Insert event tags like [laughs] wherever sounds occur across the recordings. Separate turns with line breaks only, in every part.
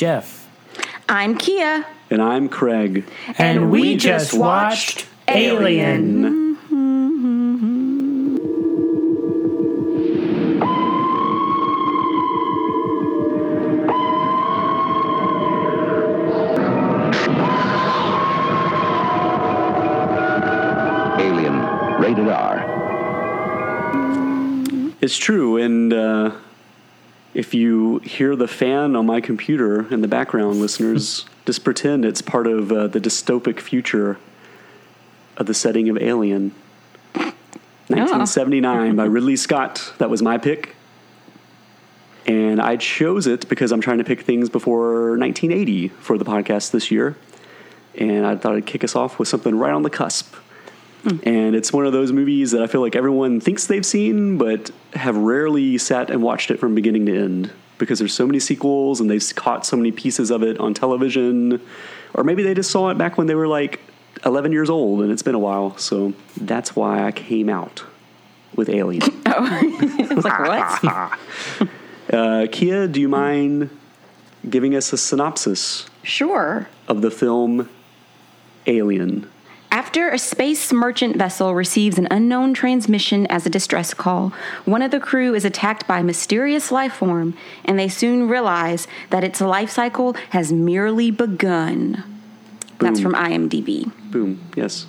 I'm Jeff.
I'm Kia.
And I'm Craig.
And, we, just watched Alien.
Alien, rated R.
It's true, and uh, if you hear the fan on my computer in the background, [laughs] listeners, just pretend it's part of uh, the dystopic future of the setting of Alien. 1979 by Ridley Scott. That was my pick. And I chose it because I'm trying to pick things before 1980 for the podcast this year. And I thought I'd kick us off with something right on the cusp. And it's one of those movies that I feel like everyone thinks they've seen, but have rarely sat and watched it from beginning to end because there's so many sequels and they've caught so many pieces of it on television. Or maybe they just saw it back when they were like 11 years old and it's been a while. So that's why I came out with Alien. [laughs] [laughs]
I was like, what? [laughs]
Uh, Kia, do you mind giving us a synopsis
sure.
of the film Alien?
After a space merchant vessel receives an unknown transmission as a distress call, one of the crew is attacked by a mysterious life form, and they soon realize that its life cycle has merely begun. That's from IMDb.
Boom. Yes.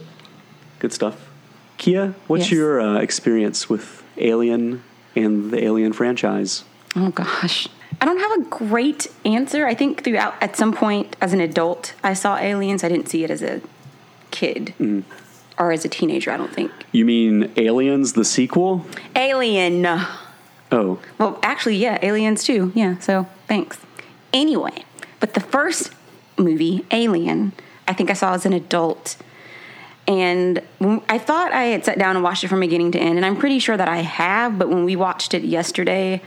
Good stuff. Kia, what's
Yes.
your uh, experience with Alien and the Alien franchise?
Oh gosh. I don't have a great answer. I think throughout, at some point as an adult, I saw aliens. I didn't see it as a kid mm. or as a teenager, I don't think.
You mean Aliens, the sequel?
Alien.
Oh,
Well, actually, yeah, aliens too. Yeah, so thanks. Anyway, but the first movie, Alien, I think I saw as an adult. And I thought I had sat down and watched it from beginning to end, and I'm pretty sure that I have, but when we watched it yesterday,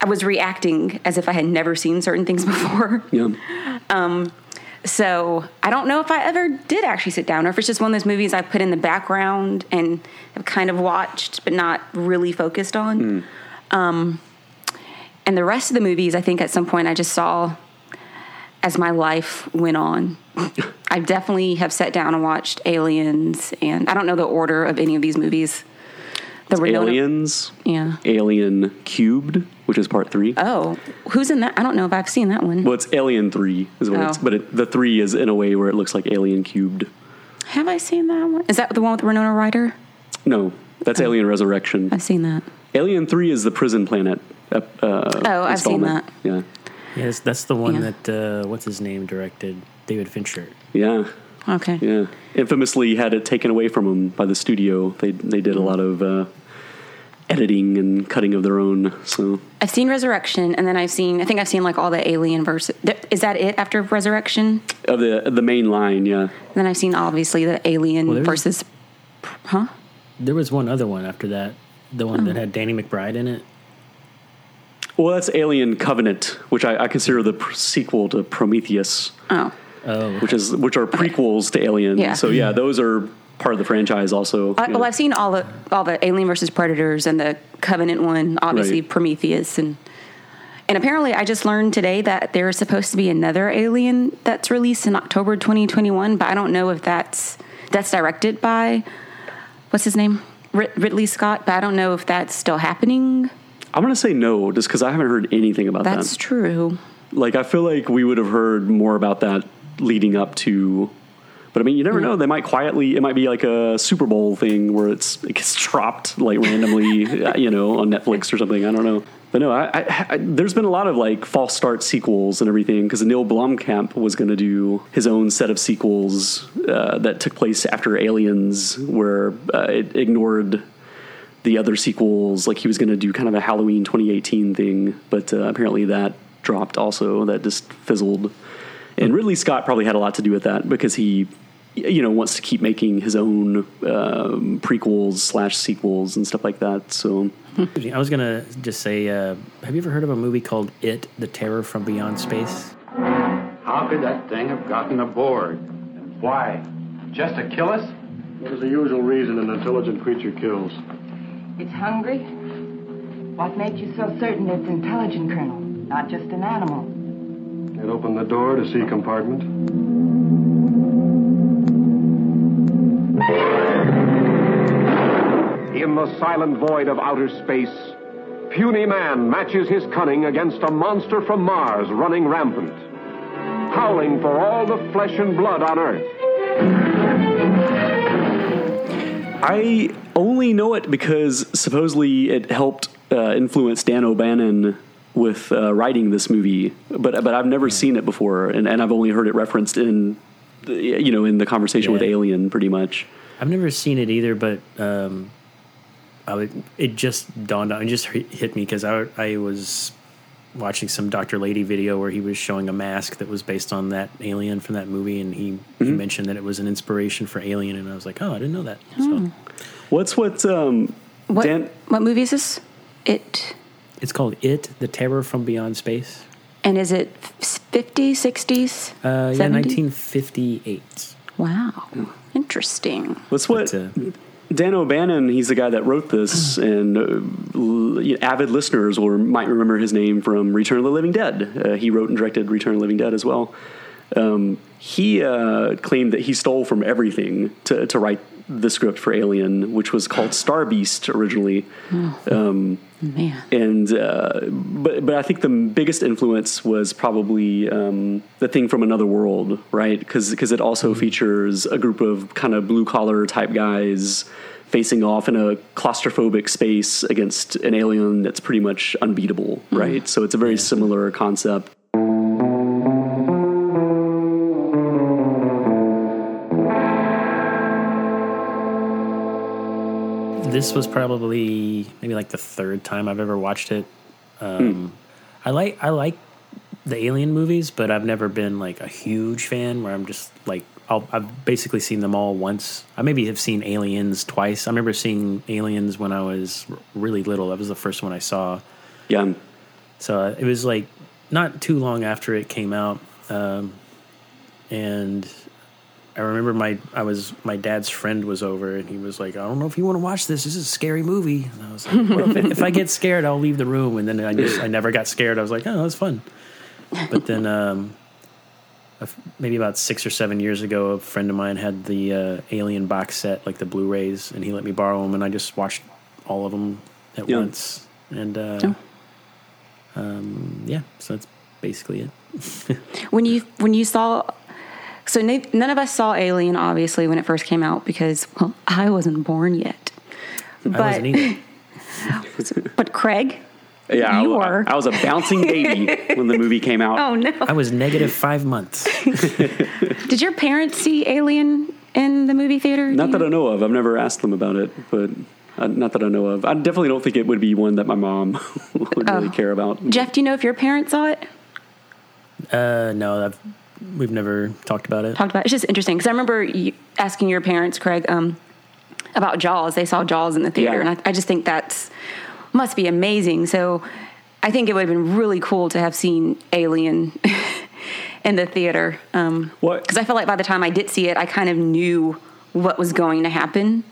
I was reacting as if I had never seen certain things [laughs] before.
yeah.
Um, So I don't know if I ever did actually sit down, or if it's just one of those movies I put in the background and have kind of watched, but not really focused on. Um, and the rest of the movies, I think at some point I just saw as my life went on. [laughs] I definitely have sat down and watched Aliens, and I don't know the order of any of these movies. The Winona-
Aliens,
yeah.
Alien Cubed, which is part three.
Oh, who's in that? I don't know if I've seen that one.
well, it's Alien 3, is what it's,
Oh.
but it, the 3 is in a way where it looks like Alien Cubed.
Have I seen that one? Is that the one with Winona Ryder?
No, that's Alien Resurrection.
I've seen that.
Alien 3 is the prison planet. Uh,
Oh, I've seen that.
Yeah.
Yes, that's the one
Yeah.
that uh, what's his name directed, David Fincher.
Yeah.
Okay.
Yeah. Infamously had it taken away from them by the studio. They they did a lot of uh, editing and cutting of their own. So
I've seen Resurrection, and then I've seen. I think I've seen like all the Alien versus. Is that it after Resurrection?
of the the main line, yeah.
And then I've seen obviously the Alien
Well,
versus. Huh?
There was one other one after that, the one
Oh.
that had Danny McBride in it.
Well, that's Alien Covenant, which I, I consider the pr- sequel to Prometheus,
Oh,
Oh,
which is which are prequels to Alien.
Yeah.
So yeah, those are part of the franchise also.
I,
yeah.
well, I've seen all the all the Alien versus Predators and the Covenant one, obviously
Right.
Prometheus, and and apparently I just learned today that there's supposed to be another Alien that's released in October 2021, but I don't know if that's that's directed by what's his name Ridley Scott, but I don't know if that's still happening.
I'm gonna say no, just because I haven't heard anything about
That's
that.
That's true.
Like I feel like we would have heard more about that leading up to. But I mean, you never know. They might quietly. It might be like a Super Bowl thing where it's it gets dropped like randomly, [laughs] uh, you know, on Netflix or something. I don't know. But no, I, I, I, there's been a lot of like false start sequels and everything because Neil Blomkamp was going to do his own set of sequels uh, that took place after Aliens, where uh, it ignored the other sequels. Like he was going to do kind of a Halloween 2018 thing, but uh, apparently that dropped also. That just fizzled. And Ridley Scott probably had a lot to do with that because he, you know, wants to keep making his own um, prequels slash sequels and stuff like that. So
I was gonna just say, uh, have you ever heard of a movie called It: The Terror from Beyond Space?
How could that thing have gotten aboard?
And why? Just to kill us?
What is the usual reason an intelligent creature kills?
It's hungry? What makes you so certain it's intelligent, Colonel? Not just an animal.
And open the door to C compartment.
In the silent void of outer space, puny man matches his cunning against a monster from Mars running rampant, howling for all the flesh and blood on Earth.
I only know it because supposedly it helped uh, influence Dan O'Bannon with uh, writing this movie, but but I've never seen it before, and, and I've only heard it referenced in the- you know in the conversation with Alien, pretty much.
I've never seen it either, but um, I would, it just dawned on, it just hit hit me because I, I was watching some Dr. Lady video where he was showing a mask that was based on that alien from that movie, and he, he mentioned that it was an inspiration for Alien, and I was like, oh, I didn't know that. So
What's what? Um,
What
Dan,
what movie is this? It
it's called It: The Terror from Beyond Space.
and is it 50s, 60s?
Uh, yeah, 1958.
Wow. Interesting.
what's what?
But, uh,
Dan O'Bannon, he's the guy that wrote this, and uh, l- avid listeners will might remember his name from Return of the Living Dead. Uh, he wrote and directed Return of the Living Dead as well. Um, he uh, claimed that he stole from everything to, to write the script for Alien, which was called Star Beast originally. Um,
Man.
and uh, but but I think the biggest influence was probably um, the thing from another world, right? Because it also features a group of kind of blue collar type guys facing off in a claustrophobic space against an alien that's pretty much unbeatable, right? So it's a very similar concept.
This was probably maybe like the third time I've ever watched it. Um, I like I like the Alien movies, but I've never been like a huge fan where I'm just like I'll, I've basically seen them all once. I maybe have seen Aliens twice. I remember seeing Aliens when I was really little. That was the first one I saw.
Yeah,
So uh, it was like not too long after it came out, um, and I remember my I was my dad's friend was over, and he was like, "I don't know if you want to watch this. This is a scary movie." And I was like, well, if, if I get scared, I'll leave the room." And then I just I never got scared. I was like, "Oh, that's fun." But then um, maybe about six or seven years ago, a friend of mine had the uh, Alien box set, like the Blu-rays, and he let me borrow them, and I just watched all of them at
Yeah.
once. And uh,
Oh.
um, yeah, so that's basically it. [laughs]
When you when you saw so none of us saw Alien obviously when it first came out because well I wasn't born yet.
I
But
wasn't either. [laughs]
but Craig,
yeah.
You
I,
were.
I was a bouncing baby [laughs] when the movie came out.
oh no.
I was negative five months. [laughs]
Did your parents see Alien in the movie theater?
Not that
you-
I know of. I've never asked them about it, but uh, not that I know of. I definitely don't think it would be one that my mom would really
Oh.
care about.
Jeff, do you know if your parents saw it?
Uh, no, I've, we've never talked about it.
Talked about it. It's just interesting because I remember you asking your parents, Craig, um, about Jaws. They saw Jaws in the theater,
Yeah.
and I, I just think that's must be amazing. So I think it would have been really cool to have seen Alien [laughs] in the theater. Um,
What?
Because I feel like by the time I did see it, I kind of knew what was going to happen.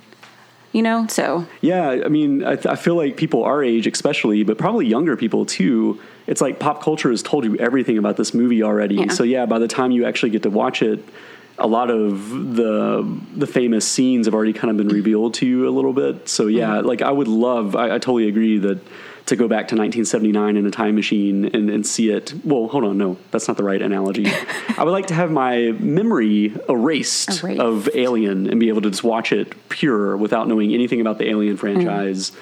You know, so
Yeah, I mean, I, th- I feel like people our age, especially, but probably younger people too. It's like pop culture has told you everything about this movie already.
Yeah.
So yeah, by the time you actually get to watch it, a lot of the the famous scenes have already kind of been revealed to you a little bit. So yeah, mm-hmm. like I would love. I, I totally agree that to go back to 1979 in a time machine and, and see it. Well, hold on, no, that's not the right analogy. [laughs] I would like to have my memory erased,
Erased.
of Alien and be able to just watch it pure without knowing anything about the Alien mm. franchise.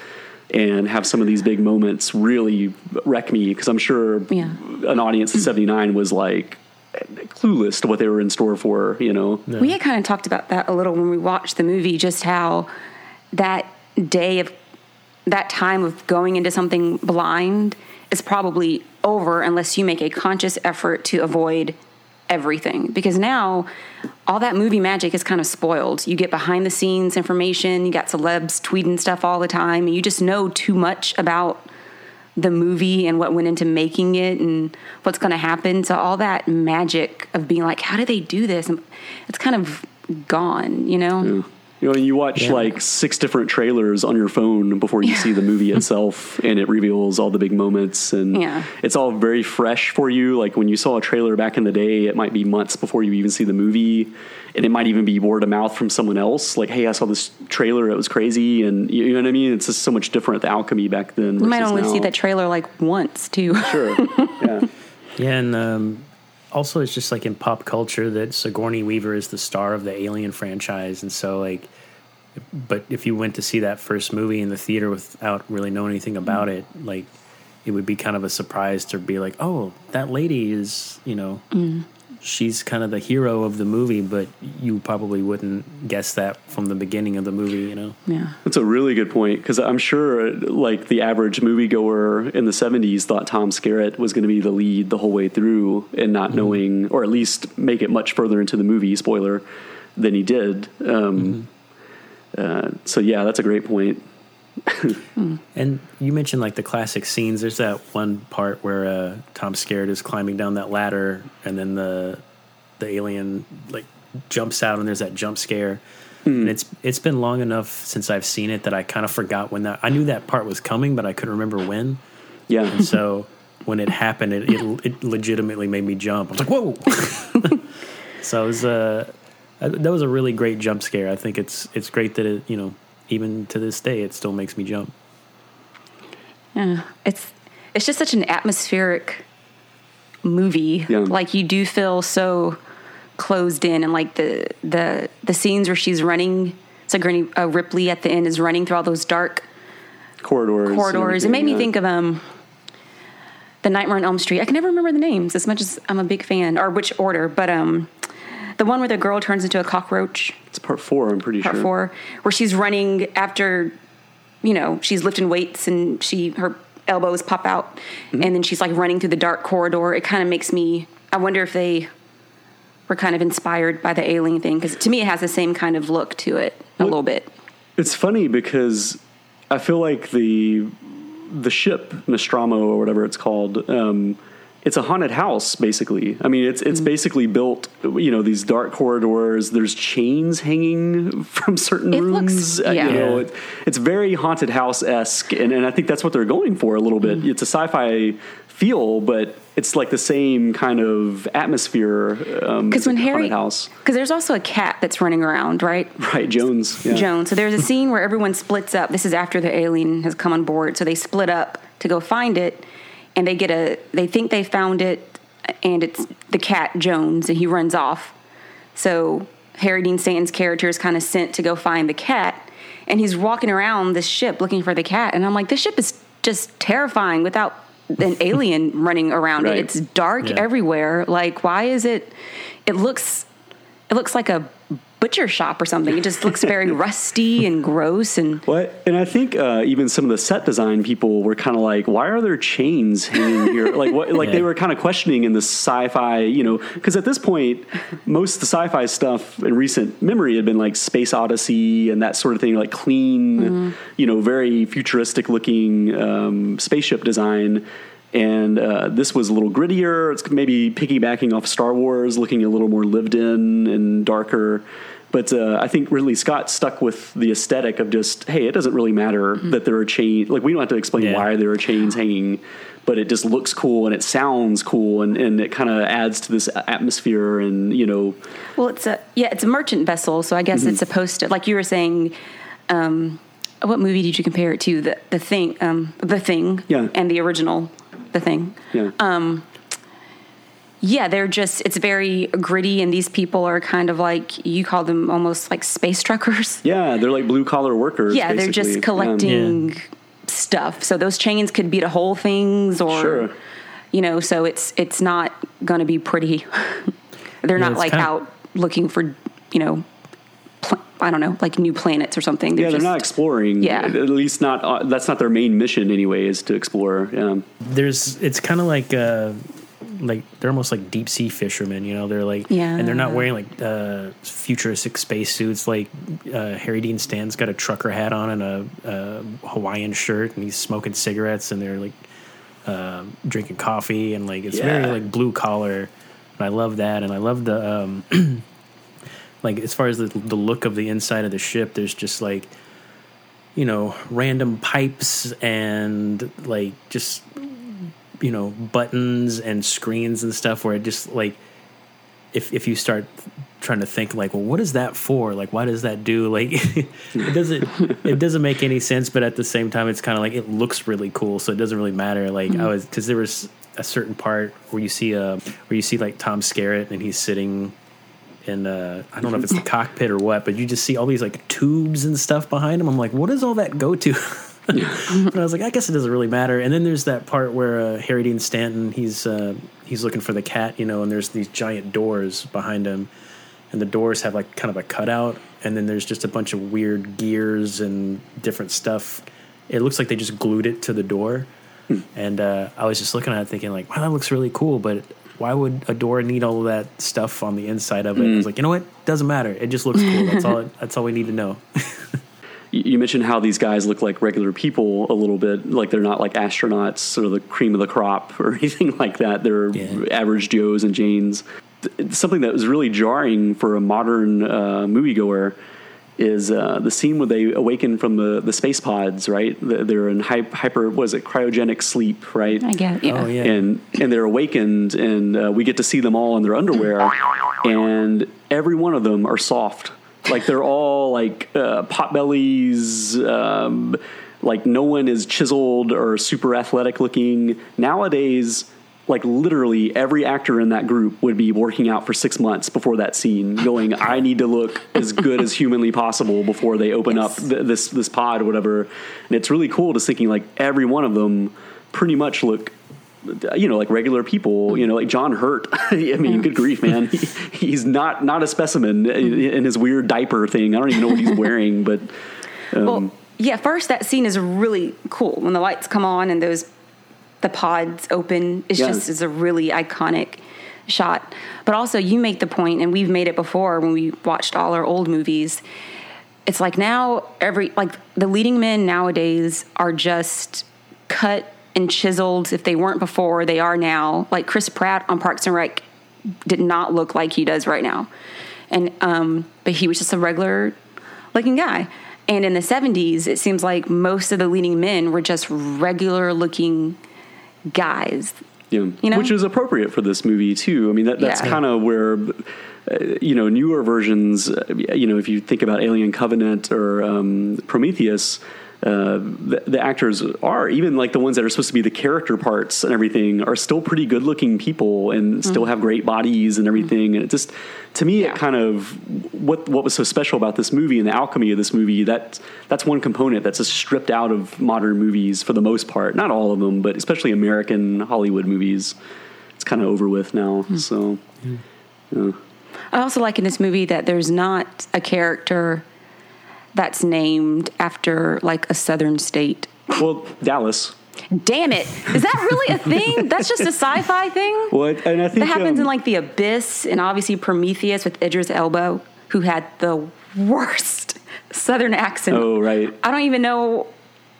And have some of these big moments really wreck me because I'm sure
Yeah.
an audience of 79 was like clueless to what they were in store for, you know?
We had kind of talked about that a little when we watched the movie, just how that day of that time of going into something blind is probably over unless you make a conscious effort to avoid everything. Because now all that movie magic is kind of spoiled. You get behind the scenes information, you got celebs tweeting stuff all the time, and you just know too much about the movie and what went into making it and what's going to happen. So all that magic of being like, how do they do this? It's kind of gone, you know.
You know, and you watch
Yeah.
like six different trailers on your phone before you see the movie [laughs] itself, and it reveals all the big moments, and
Yeah.
it's all very fresh for you. Like when you saw a trailer back in the day, it might be months before you even see the movie, and it might even be word of mouth from someone else. Like, hey, I saw this trailer; it was crazy, and you you know what I mean. It's just so much different. The alchemy back then.
You might
versus
only see
now.
that trailer like once too.
Sure. [laughs] yeah.
Yeah, and um, also it's just like in pop culture that Sigourney Weaver is the star of the Alien franchise, and so like, but if you went to see that first movie in the theater without really knowing anything about mm. it, like, it would be kind of a surprise to be like, oh, that lady is, you know, mm. She's kind of the hero of the movie, but you probably wouldn't guess that from the beginning of the movie, you know.
yeah.
That's a really good point because I'm sure, like the average moviegoer in the '70s, thought Tom Skerritt was going to be the lead the whole way through, and not knowing, or at least make it much further into the movie. Spoiler, than he did. Um, uh, so yeah, that's a great point. [laughs]
And you mentioned like the classic scenes. There's that one part where uh, Tom Skerritt is climbing down that ladder, and then the the alien like jumps out, and there's that jump scare. And it's it's been long enough since I've seen it that I kind of forgot when that. I knew that part was coming, but I couldn't remember when.
Yeah, And
So when it happened, it it, it legitimately made me jump. I was like, "Whoa!" [laughs] so it was uh, that was a really great jump scare. I think it's it's great that it you know even to this day it still makes me jump.
Yeah, it's it's just such an atmospheric movie.
Yeah.
Like you do feel so closed in, and like the the the scenes where she's running. Sigourney uh, Ripley at the end is running through all those dark
corridors.
corridors. It made me
everything,
think of um the Nightmare on Elm Street. I can never remember the names as much as I'm a big fan, or which order, but um the one where the girl turns into a cockroach.
It's part four. I'm pretty sure.
part four, where she's running after, you know, she's lifting weights and she her elbows pop out,
Mm-hmm.
and then she's like running through the dark corridor. It kind of makes me. I wonder if they were kind of inspired by the alien thing because to me it has the same kind of look to it a little bit.
It's funny because I feel like the the ship Nostromo or whatever it's called. Um, it's a haunted house, basically. I mean, it's
Mm-hmm.
it's basically built. You know, these dark corridors. There's chains hanging [laughs] from certain
It
rooms.
looks-
uh,
yeah.
You know, it, it's very haunted house esque, and, and I think that's what they're going for a little bit.
Mm-hmm.
It's a sci-fi feel, but it's like the same kind of atmosphere. Um,
Because
as a
when Harry,
house,
because there's also a cat that's running around, right?
right? Jones. Yeah.
Joan. So there's a scene where everyone splits up. This is after the alien has come on board. So they split up to go find it, and they get a. They think they found it, and it's the cat Jones, and he runs off. So Harry Dean Stanton's character is kind of sent to go find the cat, and he's walking around this ship looking for the cat. And I'm like, this ship is just terrifying without an [laughs] alien running around
Right.
it. It's dark
Yeah.
everywhere. Like, why is it? It looks it looks like a butcher shop or something. It just looks very [laughs] rusty and gross and
What? And I think uh, even some of the set design people were kind of like, "Why are there chains hanging here?" [laughs] like, what? Like they were kind of questioning in the sci-fi, you know, because at this point, most of the sci-fi stuff in recent memory had been like Space Odyssey and that sort of thing, like clean, you know, very futuristic looking um, spaceship design. And uh, this was a little grittier. It's maybe piggybacking off Star Wars, looking a little more lived in and darker. But uh, I think Ridley Scott stuck with the aesthetic of just, hey, it doesn't really matter that there are chains. Like we don't have to explain
Yeah.
why there are chains hanging, but it just looks cool and it sounds cool and, and it kind of adds to this atmosphere and you know,
well it's a yeah, it's a merchant vessel, so I guess it's supposed to like you were saying um what movie did you compare it to? The the thing um the thing
Yeah.
and the original the thing.
yeah,
Yeah, they're just it's very gritty and these people are kind of like you call them almost like space truckers. [laughs]
yeah, they're like blue collar workers.
Yeah, they're just collecting
Yeah.
stuff. So those chains could be to whole things or
Sure.
you know, so it's it's not going to be pretty. [laughs] they're
Yeah,
not like
kinda-
out looking for, you know, pl- I don't know, like new planets or something.
Yeah, they're
just,
not exploring.
Yeah.
at least not. Uh, that's not their main mission anyway. Is to explore. Yeah.
there's it's kind of like uh like they're almost like deep sea fishermen you know? They're like
Yeah.
and they're not wearing like uh futuristic spacesuits like uh harry dean stan's got a trucker hat on and a, a hawaiian shirt and he's smoking cigarettes and they're like uh, drinking coffee and like it's very like blue collar. And i love that and i love the um [clears throat] like as far as the the look of the inside of the ship, there's just like you know random pipes and like just you know buttons and screens and stuff where it just like if if you start trying to think like well what is that for? Like why does that do like [laughs] it doesn't it doesn't make any sense but at the same time it's kind of like it looks really cool so it doesn't really matter. Like i was because there was a certain part where you see uh where you see like tom skerritt and he's sitting in uh i don't know if it's the [laughs] cockpit or what but you just see all these like tubes and stuff behind him. I'm like what does all that go to [laughs] [laughs] and I was like, I guess it doesn't really matter. And then there's that part where uh, Harry Dean Stanton, he's uh, he's looking for the cat, you know, and there's these giant doors behind him, and the doors have like kind of a cutout, and then there's just a bunch of weird gears and different stuff. It looks like they just glued it to the door, and uh, I was just looking at it thinking like, wow, that looks really cool, but. Why would a door need all of that stuff on the inside of it? I was like, you know what? Doesn't matter. It just looks cool. That's all. [laughs] That's all we need to know. [laughs]
You you mentioned how these guys look like regular people a little bit, like they're not like astronauts or the cream of the crop [laughs] or anything like that. They're
Yeah.
average Joes and Janes. Th- Something that was really jarring for a modern uh, moviegoer is uh, the scene where they awaken from the, the space pods, right? They're they're in hy- hyper, was it cryogenic sleep, right?
I get yeah.
Oh yeah.
and and they're awakened, and uh, we get to see them all in their underwear, and every one of them are soft, like they're all like uh, pot bellies. Um, like no one is chiseled or super athletic looking. Nowadays, like literally every actor in that group would be working out for six months before that scene, going, "I need to look as good as humanly possible before they open up th- this this pod or whatever." And it's really cool just thinking like every one of them pretty much look you know, like regular people, you know, like John Hurt. [laughs] I mean, good grief, man. He, he's not not a specimen in his weird diaper thing. I don't even know what he's wearing, but um,
well, yeah. First, that scene is really cool when the lights come on and those the pods open. It's
Yeah.
just is a really iconic shot. But also, you make the point, and we've made it before when we watched all our old movies. It's like now every like the leading men nowadays are just cut and chiseled. If they weren't before, they are now. Like Chris Pratt on Parks and Rec did not look like he does right now, and um, but he was just a regular looking guy. And in the 70s, it seems like most of the leading men were just regular looking guys.
Yeah,
You know?
which is appropriate for this movie too. I mean, that, that's
Yeah.
kind of where, uh, you know, newer versions. Uh, you know, if you think about Alien Covenant or um, Prometheus, uh, the, the actors are even like the ones that are supposed to be the character parts and everything are still pretty good looking people and still have great bodies and everything. And it just, to me,
Mm-hmm. Yeah.
it kind of what what was so special about this movie and the alchemy of this movie. That that's one component that's just stripped out of modern movies for the most part. Not all of them, but especially American Hollywood movies. It's kind of over with now.
Hmm.
So
I also like in this movie that there's not a character that's named after like a southern state.
well, Dallas.
Damn it. Is that really a thing? That's just a sci fi thing?
What and I think
That happens
um,
in like The Abyss and obviously Prometheus with Idris Elba, who had the worst [laughs] southern accent.
Oh right.
I don't even know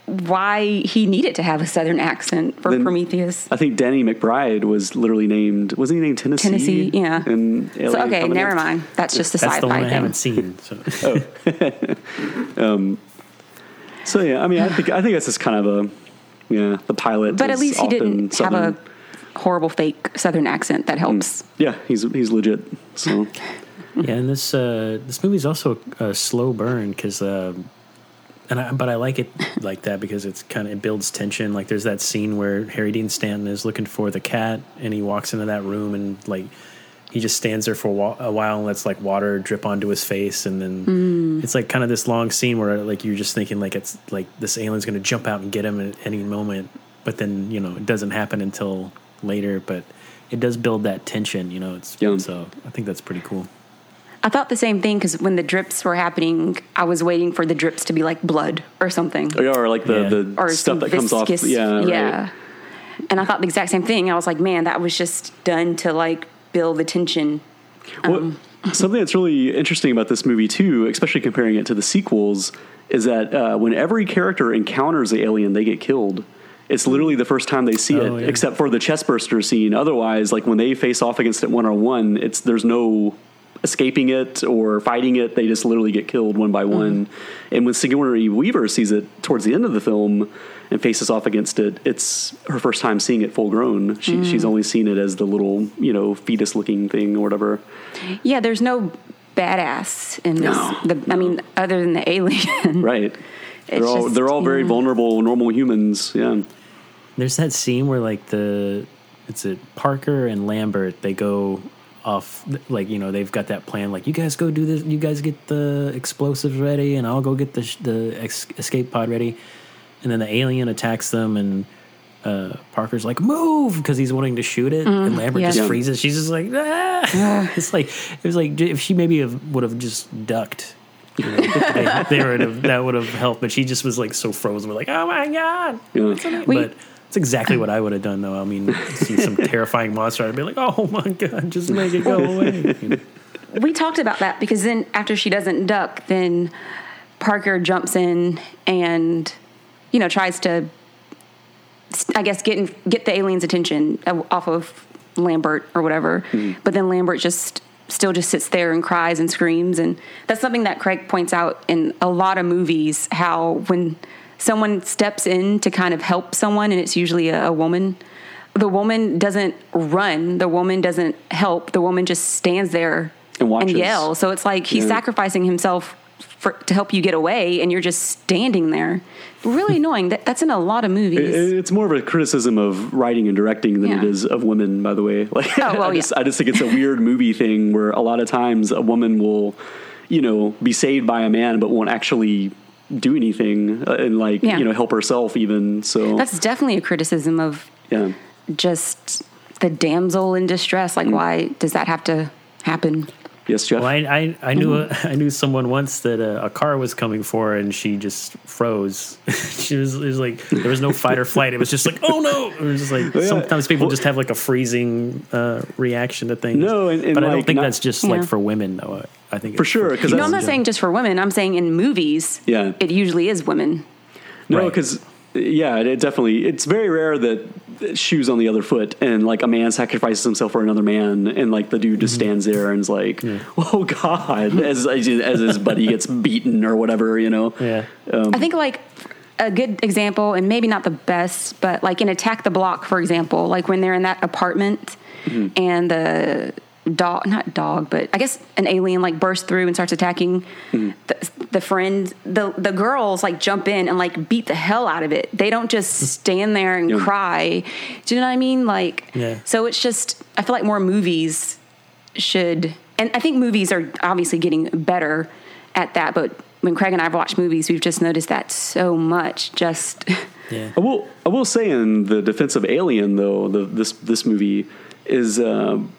why he needed to have a southern accent for
Then-
Prometheus.
I think Danny McBride was literally named. Wasn't he named Tennessee?
Tennessee, yeah.
In
So, okay,
Covenant?
never mind. That's just a
That's the one
sci-fi
I haven't seen. So [laughs] [laughs]
So yeah, I mean, I think I think that's just kind of a yeah. The pilot,
But at least he didn't
Southern.
have a horrible fake southern accent. That helps.
Yeah, he's he's legit. So
yeah, and this uh, this movie's also a slow burn because, um and I, but I like it [laughs] like that because it's kind of it builds tension. Like there's that scene where Harry Dean Stanton is looking for the cat, and he walks into that room and like he just stands there for a whi- a while and lets like water drip onto his face, and then mm. it's like kind of this long scene where like you're just thinking like it's like this alien's going to jump out and get him at any moment, but then you know it doesn't happen until later, but. It does build that tension, you know. It's
Yeah.
so I think that's pretty cool.
I thought the same thing because when the drips were happening, I was waiting for the drips to be like blood or something.
or like the
Yeah.
the
or
stuff
some
that comes off.
viscous-
Yeah, right.
yeah. And I thought the exact same thing. I was like, man, that was just done to like build the tension.
What, [laughs] something that's really interesting about this movie too, especially comparing it to the sequels, is that uh, when every character encounters the alien, they get killed. It's literally the first time they see
Oh,
it,
yeah.
except for the chestburster scene. Otherwise, like when they face off against it one on one, it's there's no escaping it or fighting it. They just literally get killed one by hmm. one. And when Sigourney Weaver sees it towards the end of the film and faces off against it, it's her first time seeing it full grown. She, hmm. She's only seen it as the little, you know, fetus looking thing or whatever.
Yeah, there's no badass in this.
No,
the, I mean, other than the alien. [laughs]
Right. They're all
just-
they're all very
yeah.
vulnerable, normal humans. Yeah.
There's that scene where like the it's a Parker and Lambert they go off like you know they've got that plan like you guys go do this you guys get the explosives ready and I'll go get the the ex- escape pod ready. And then the alien attacks them and uh, Parker's like move! Because he's wanting to shoot it and Lambert
yeah.
just freezes. She's just like ah. [laughs] it's like it was like if she maybe have, would have just ducked you know, [laughs] they, they would have that would have helped but she just was like so frozen. We're like oh my god!
Yeah.
We-
but it's exactly what I would have done, though. I mean, see some [laughs] terrifying monster, I'd be like, "Oh my god, just make it go [laughs] away." You know?
we talked about that because then after she doesn't duck, then Parker jumps in and you know tries to, I guess, get in, get the alien's attention off of Lambert or whatever. Hmm. But then Lambert just still just sits there and cries and screams, and that's something that Craig points out in a lot of movies. How when someone steps in to kind of help someone, and it's usually a, a woman. The woman doesn't run. The woman doesn't help. The woman just stands there
And watches.
yells. So it's like he's
Yeah.
sacrificing himself for, to help you get away, and you're just standing there. Really hmm. annoying. That, that's in a lot of movies.
It- It's more of a criticism of writing and directing than it
Yeah.
is of women, by the way. [laughs] Like,
Oh, well,
I, just,
yeah.
I just think it's a weird movie thing where a lot of times a woman will, you know, be saved by a man, but won't actually do anything uh, and like
Yeah.
you know help herself even. So
that's definitely a criticism of
yeah,
just the damsel in distress. Like, why does that have to happen?
yes, Jeff.
Well, I, I, I knew a, [laughs] I knew someone once that a, a car was coming for her and she just froze. [laughs] she was it was like there was no fight or flight. It was just like oh no. It was just like
Yeah.
sometimes people
Well-
just have like a freezing uh, reaction to things.
No, and- and
but I don't think
not-
that's just
Yeah.
like for women though. I think
For sure. Because
No, I'm not saying just for women. I'm saying in movies,
Yeah.
it usually is women.
No,
Right.
because yeah, it, it definitely. It's very rare that shoes on the other foot and like a man sacrifices himself for another man, and like the dude just mm-hmm. stands there and is like, [laughs] "Oh God," as as his buddy gets beaten or whatever, you know.
Yeah.
Um, I think like a good example, and maybe not the best, but like in Attack the Block, for example, like when they're in that apartment mm-hmm. and the dog, not dog, but I guess an alien like bursts through and starts attacking the, the friend. The the girls like jump in and like beat the hell out of it. They don't just stand there and
Yeah.
cry. Do you know what I mean? Like,
Yeah.
so it's just I feel like more movies should, and I think movies are obviously getting better at that. But when Craig and I've watched movies, we've just noticed that so much. Just [laughs]
Yeah.
I will. I will say in the defense of Alien, though, the, this this movie is um,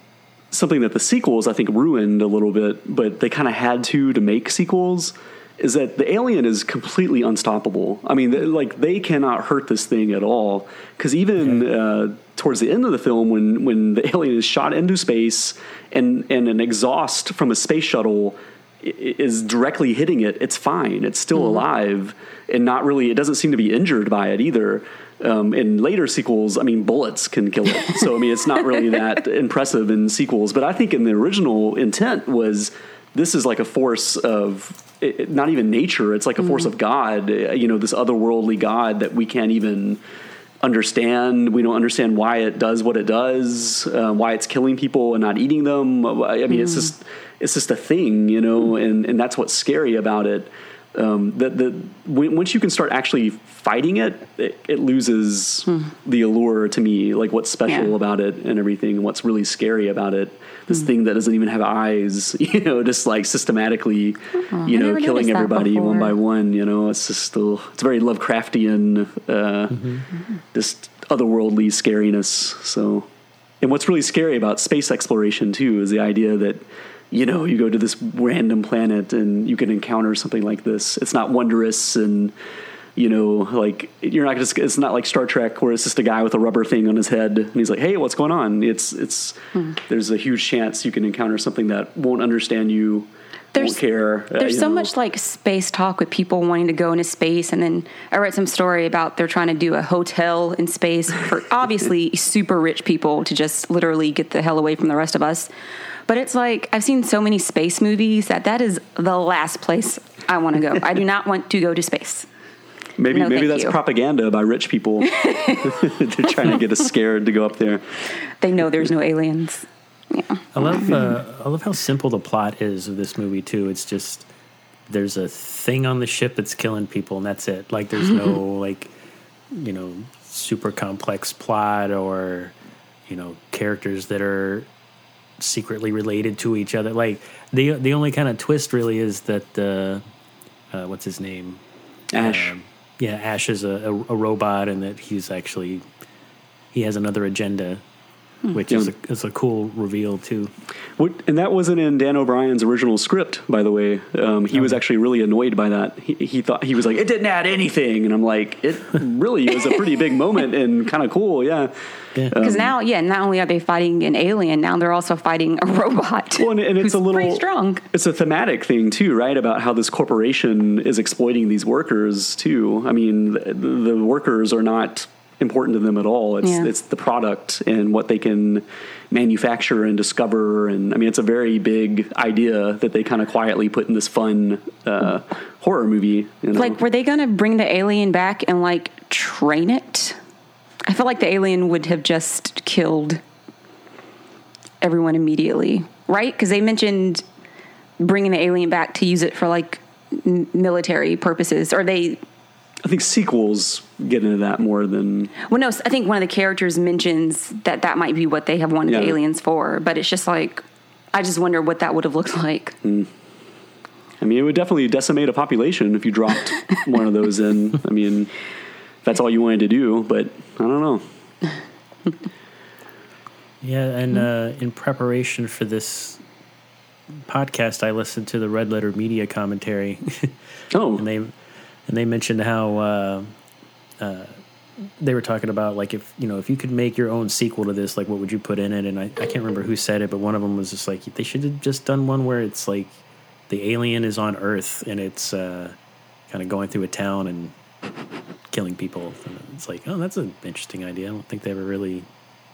something that the sequels I think ruined a little bit, but they kind of had to to make sequels. Is that the alien is completely unstoppable? I mean, like they cannot hurt this thing at all. Because even uh, towards the end of the film, when when the [laughs] alien is shot into space and and an exhaust from a space shuttle is directly hitting it, it's fine. It's still alive and not really. It doesn't seem to be injured by it either. Um, in later sequels, I mean, bullets can kill it. So I mean, it's not really [laughs] that impressive in sequels. But I think in the original intent was this is like a force of it, not even nature. It's like a force of God. uh, You know, this otherworldly God that we can't even understand. We don't understand why it does what it does, uh, why it's killing people and not eating them. I mean, it's just it's just a thing, you know, and and that's what's scary about it. Um, that the when, once you can start actually fighting it, it, it loses the allure to me. Like what's special
Yeah.
about it and everything, and what's really scary about it. This thing that doesn't even have eyes, [laughs] you know, just like systematically, you know, killing
noticed that
everybody one by one. You know, it's just still it's very Lovecraftian, uh, just otherworldly scariness. So, and what's really scary about space exploration too is the idea that you know you go to this random planet and you can encounter something like this. It's not wondrous and you know like you're not just it's not like Star Trek where it's just a guy with a rubber thing on his head and he's like hey what's going on it's it's there's a huge chance you can encounter something that won't understand you
There's-
won't care. uh,
There's
you
so
know.
much like space talk with people wanting to go into space, and then I read some story about they're trying to do a hotel in space for [laughs] obviously super rich people to just literally get the hell away from the rest of us. But it's like I've seen so many space movies that that is the last place I want to go. I do not want to go to space.
Maybe
No,
maybe that's
you.
propaganda by rich people. [laughs] [laughs] They're trying to get us scared to go up there.
They know there's no aliens. Yeah.
I love uh, I love how simple the plot is of this movie too. It's just there's a thing on the ship that's killing people, and that's it. Like there's no [laughs] like you know super complex plot or you know characters that are secretly related to each other. Like the the only kind of twist really is that uh, uh, what's his name
Ash.
Um, yeah, Ash is a, a, a robot, and that he's actually he has another agenda, which is a, is a cool reveal too.
What, and that wasn't in Dan O'Bannon's original script, by the way. Um, he was actually really annoyed by that. He, he thought he was like, it didn't add anything, and I'm like, it really was a pretty big moment and kind of cool, yeah.
Because now, yeah, not only are they fighting an alien, now they're also fighting a [laughs] robot.
Well, and, and it's a little
pretty strong.
It's a thematic thing too, right? About how this corporation is exploiting these workers too. I mean, the, the workers are not important to them at all. It's
Yeah.
it's the product and what they can manufacture and discover. And I mean, it's a very big idea that they kind of quietly put in this fun uh, horror movie. You know?
Like, were they going to bring the alien back and like train it? I felt like the alien would have just killed everyone immediately, right? Because they mentioned bringing the alien back to use it for like military purposes, or they.
I think sequels get into that more than
Well, no, I think one of the characters mentions that that might be what they have wanted the aliens for, but it's just like, I just wonder what that would have looked like. Hmm.
I mean, it would definitely decimate a population if you dropped one of those in. I mean, that's all you wanted to do, but I don't know. [laughs]
Yeah, and uh, in preparation for this podcast, I listened to the Red Letter Media commentary, [laughs]
Oh,
and they and they mentioned how uh, uh, they were talking about like if you know if you could make your own sequel to this, like what would you put in it? And I, I can't remember who said it, but one of them was just like they should have just done one where it's like the alien is on Earth and it's uh, kind of going through a town and killing people. And it's like, oh, that's an interesting idea. I don't think they ever really.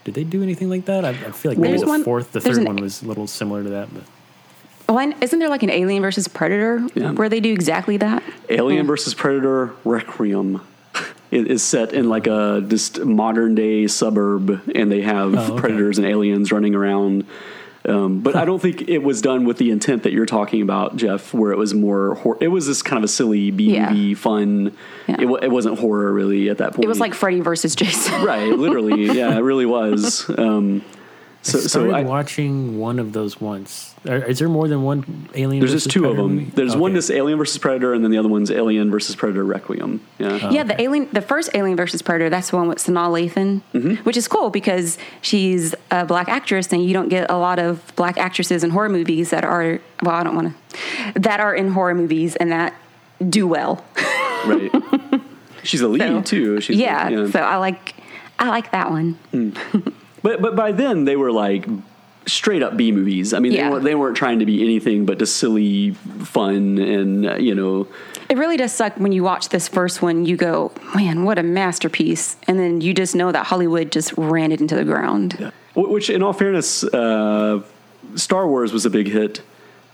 Did they do anything like that? I, I feel like maybe
There's
the
one-
fourth, the third
an-
one was a little similar to that, but
Oh, and isn't there like an Alien versus Predator
Yeah.
where they do exactly that?
Alien oh. versus Predator Requiem it is set in like a just modern day suburb, and they have
Oh, okay.
predators and aliens running around. Um, but I don't think it was done with the intent that you're talking about, Jeff, where it was more. Hor- it was this kind of a silly B
Yeah.
movie, fun.
Yeah.
It, wa- it wasn't horror really at that point.
It was like Freddy versus Jason.
right, literally, [laughs] yeah, it really was. Um, so,
I started
so I,
watching one of those once. Are, is there more than one Alien?
there's just
versus
two of them.
movie?
There's one
Okay.
that's Alien versus Predator, and then the other one's Alien versus Predator Requiem. Yeah.
yeah, the alien, the first Alien versus Predator, that's the one with Sanaa Lathan,
Mm-hmm.
which is cool because she's a black actress, and you don't get a lot of black actresses in horror movies that are well, I don't want to, that are in horror movies and that do well.
right. [laughs] She's a lead
So,
too. She's
yeah, so I like, I like that one. [laughs]
But but by then they were like straight up B movies. I mean,
Yeah.
they, weren't, they weren't trying to be anything but just silly fun and uh, you know.
It really does suck when you watch this first one. You go, man, what a masterpiece, and then you just know that Hollywood just ran it into the ground.
wh- Which, in all fairness, uh, Star Wars was a big hit,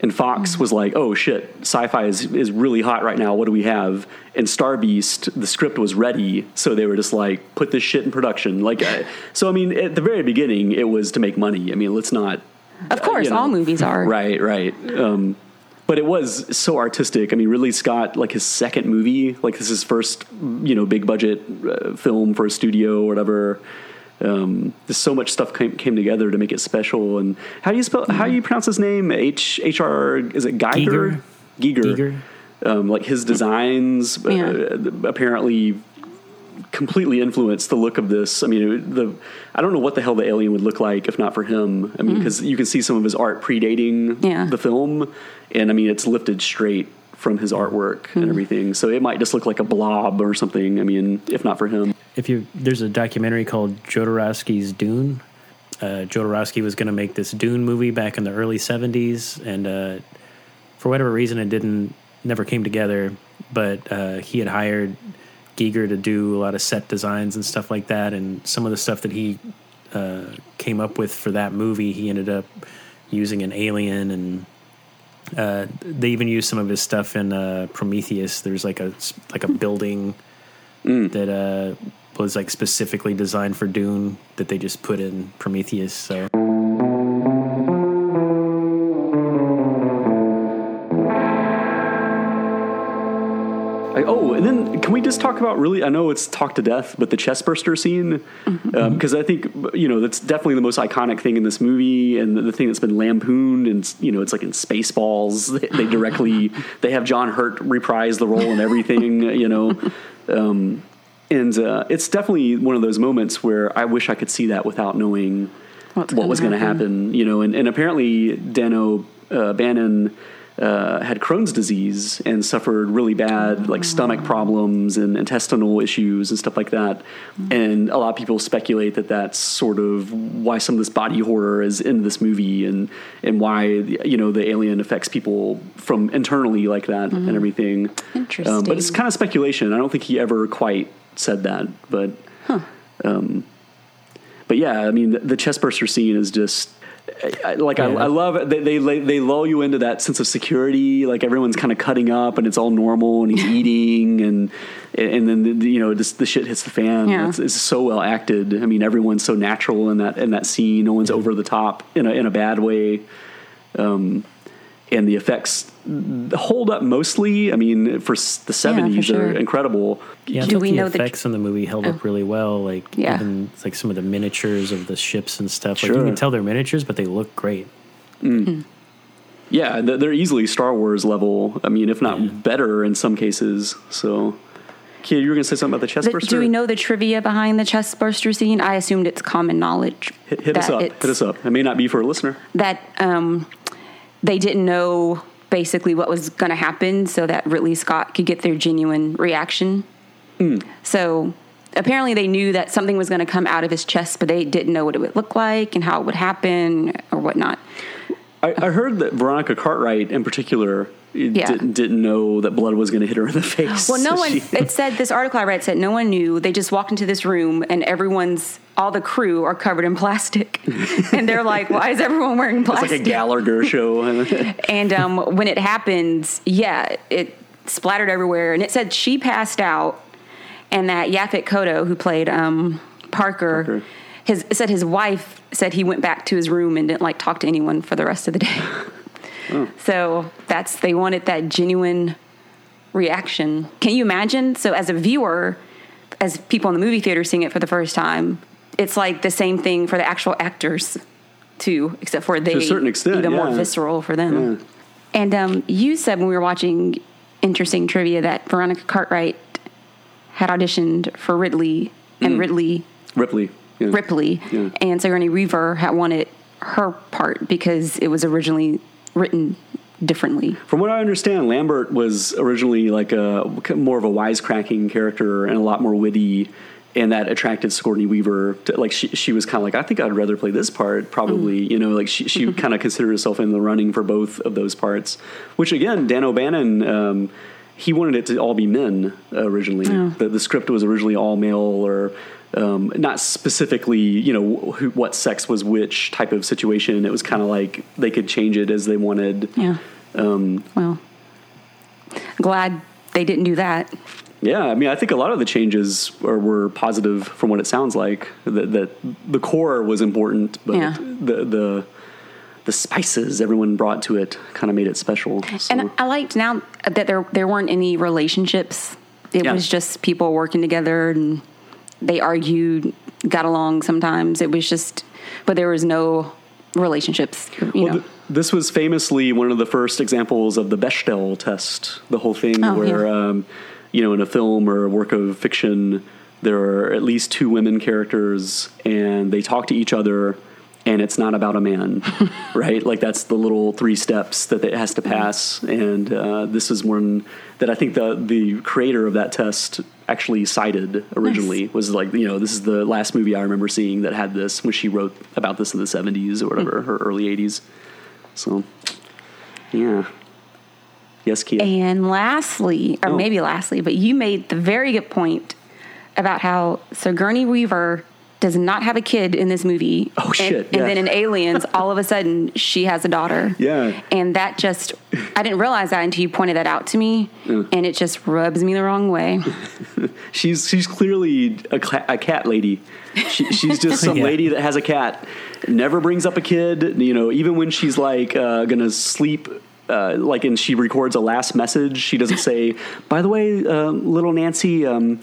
and Fox was like, "Oh shit, sci-fi is is really hot right now. What do we have?" And Star Beast, the script was ready, so they were just like, "Put this shit in production." Like, uh, [laughs] so I mean, at the very beginning, it was to make money. I mean, let's not.
Of course,
you know.
all movies are. [laughs]
Right, right. Um, but it was so artistic. I mean, Ridley Scott, like his second movie, like this is his first, you know, big budget uh, film for a studio or whatever. Um, there's so much stuff came, came together to make it special. And how do you spell? How do you pronounce his name? H H R. Is it Geiger? Giger.
Giger.
Um, like his designs
Yeah.
uh, apparently completely influenced the look of this. I mean, the I don't know what the hell the alien would look like if not for him. I mean, because you can see some of his art predating
Mm. Yeah.
the film, and I mean, it's lifted straight from his artwork
Mm.
and everything. So it might just look like a blob or something. I mean, if not for him.
If you there's a documentary called Jodorowsky's Dune. Uh, Jodorowsky was going to make this Dune movie back in the early '70s, and uh, for whatever reason, it didn't never came together. But uh, he had hired Giger to do a lot of set designs and stuff like that, and some of the stuff that he uh, came up with for that movie, he ended up using an alien and. Uh, they even used some of his stuff in uh, Prometheus. There's like a like a building that uh, was like specifically designed for Dune that they just put in Prometheus. So
Like, oh, and then can we just talk about really? I know it's talk to death, but the chestburster scene, because I think you know that's definitely the most iconic thing in this movie, and the, the thing that's been lampooned, and you know it's like in Spaceballs, [laughs] they, they directly they have John Hurt reprise the role and everything, you know, [laughs] um, and uh, it's definitely one of those moments where I wish I could see that without knowing
What's
what was going to
happen.
you know, and, and apparently Dano uh, Bannon uh, had Crohn's disease and suffered really bad like stomach problems and intestinal issues and stuff like that. And a lot of people speculate that that's sort of why some of this body horror is in this movie and and why you know the alien affects people from internally like that and everything. Um, but it's kind of speculation. I don't think he ever quite said that, but um, but yeah, I mean, the, the chestburster scene is just I, I- like I,
Yeah.
I love it. They, they they they lull you into that sense of security. Like everyone's kind of cutting up and it's all normal and he's [laughs] eating and and then the, you know just the shit hits the fan.
Yeah.
It's, it's so well acted. I mean, everyone's so natural in that in that scene. No one's over the top in a in a bad way. Um, and the effects hold up mostly. I mean, for the seventies,
sure.
they're incredible.
yeah, I
Do
think
we
the
know the-
effects in the movie held up really well. Like
Yeah.
even like some of the miniatures of the ships and stuff. Like
Sure.
you can tell they're miniatures, but they look great.
Yeah, they're easily Star Wars level. I mean, if not better in some cases. So, Kia, you were going to say something about the chest burster?
do we know the trivia behind the chest burster scene? I assumed it's common knowledge.
Hit, hit us up. Hit us up. It may not be for a listener.
That um, they didn't know basically what was going to happen so that Ridley Scott could get their genuine reaction.
Hmm.
So apparently they knew that something was going to come out of his chest, but they didn't know what it would look like and how it would happen or whatnot.
I, I heard that Veronica Cartwright, in particular,
Yeah.
didn't, didn't know that blood was going to hit her in the [laughs] face.
Well, no [laughs]
So
one.
she-
It said this article I read said no one knew. They just walked into this room and everyone's all the crew are covered in plastic, [laughs] and they're like, "Why is everyone wearing plastic?"
it's like a Gallagher show.
and um, when it happened, yeah, it splattered everywhere, and it said she passed out, and that Yaphet Kotto, who played um, Parker,
Parker.
his said his wife said he went back to his room and didn't like talk to anyone for the rest of the day. So that's they wanted that genuine reaction. Can you imagine? So as a viewer, as people in the movie theater seeing it for the first time, it's like the same thing for the actual actors too, except for they to a
certain extent,
even more visceral for them. And um, you said when we were watching interesting trivia that Veronica Cartwright had auditioned for Ridley and Ridley
Ripley. Yeah.
Ripley
Yeah.
and Sigourney Weaver had wanted her part because it was originally written differently.
From what I understand, Lambert was originally like a more of a wisecracking character and a lot more witty, and that attracted Sigourney Weaver. To, like she, she was kind of like, I think I'd rather play this part, probably. You know, like she, she kind of considered herself in the running for both of those parts. Which again, Dan O'Bannon. Um, he wanted it to all be men originally. The, the script was originally all male or um, not specifically, you know, who, what sex was which type of situation. It was kind of like they could change it as they wanted.
Yeah.
Um,
Well, glad they didn't do that.
yeah, I mean, I think a lot of the changes are, were positive from what it sounds like. That, that the core was important, but
Yeah.
the the the spices everyone brought to it kind of made it special. So.
And I liked now that there there weren't any relationships. It
Yeah.
was just people working together and they argued, got along sometimes. It was just, but there was no relationships. You
Well,
know.
th- this was famously one of the first examples of the Bechdel test, the whole thing
Oh,
where,
yeah.
um, you know, in a film or a work of fiction, there are at least two women characters and they talk to each other and it's not about a man, [laughs] right? Like that's the little three steps that it has to pass. And uh, this is one that I think the, the creator of that test actually cited originally was like, you know, this is the last movie I remember seeing that had this when she wrote about this in the 70s or whatever, hmm. her early 80s. So, yeah. Yes, Kia.
And lastly, or
Oh.
maybe lastly, but you made the very good point about how Sigourney Weaver does not have a kid in this movie.
Oh,
And-
shit,
And,
yeah.
then in Aliens, all of a sudden, she has a daughter.
Yeah.
And that just, I didn't realize that until you pointed that out to me. And it just rubs me the wrong way. [laughs]
She's she's clearly a, cla- a cat lady. She, she's just some [laughs]
Yeah.
lady that has a cat. Never brings up a kid. You know, even when she's like uh, gonna sleep. Uh, like and she records a last message. She doesn't say, "By the way, uh, little Nancy, um,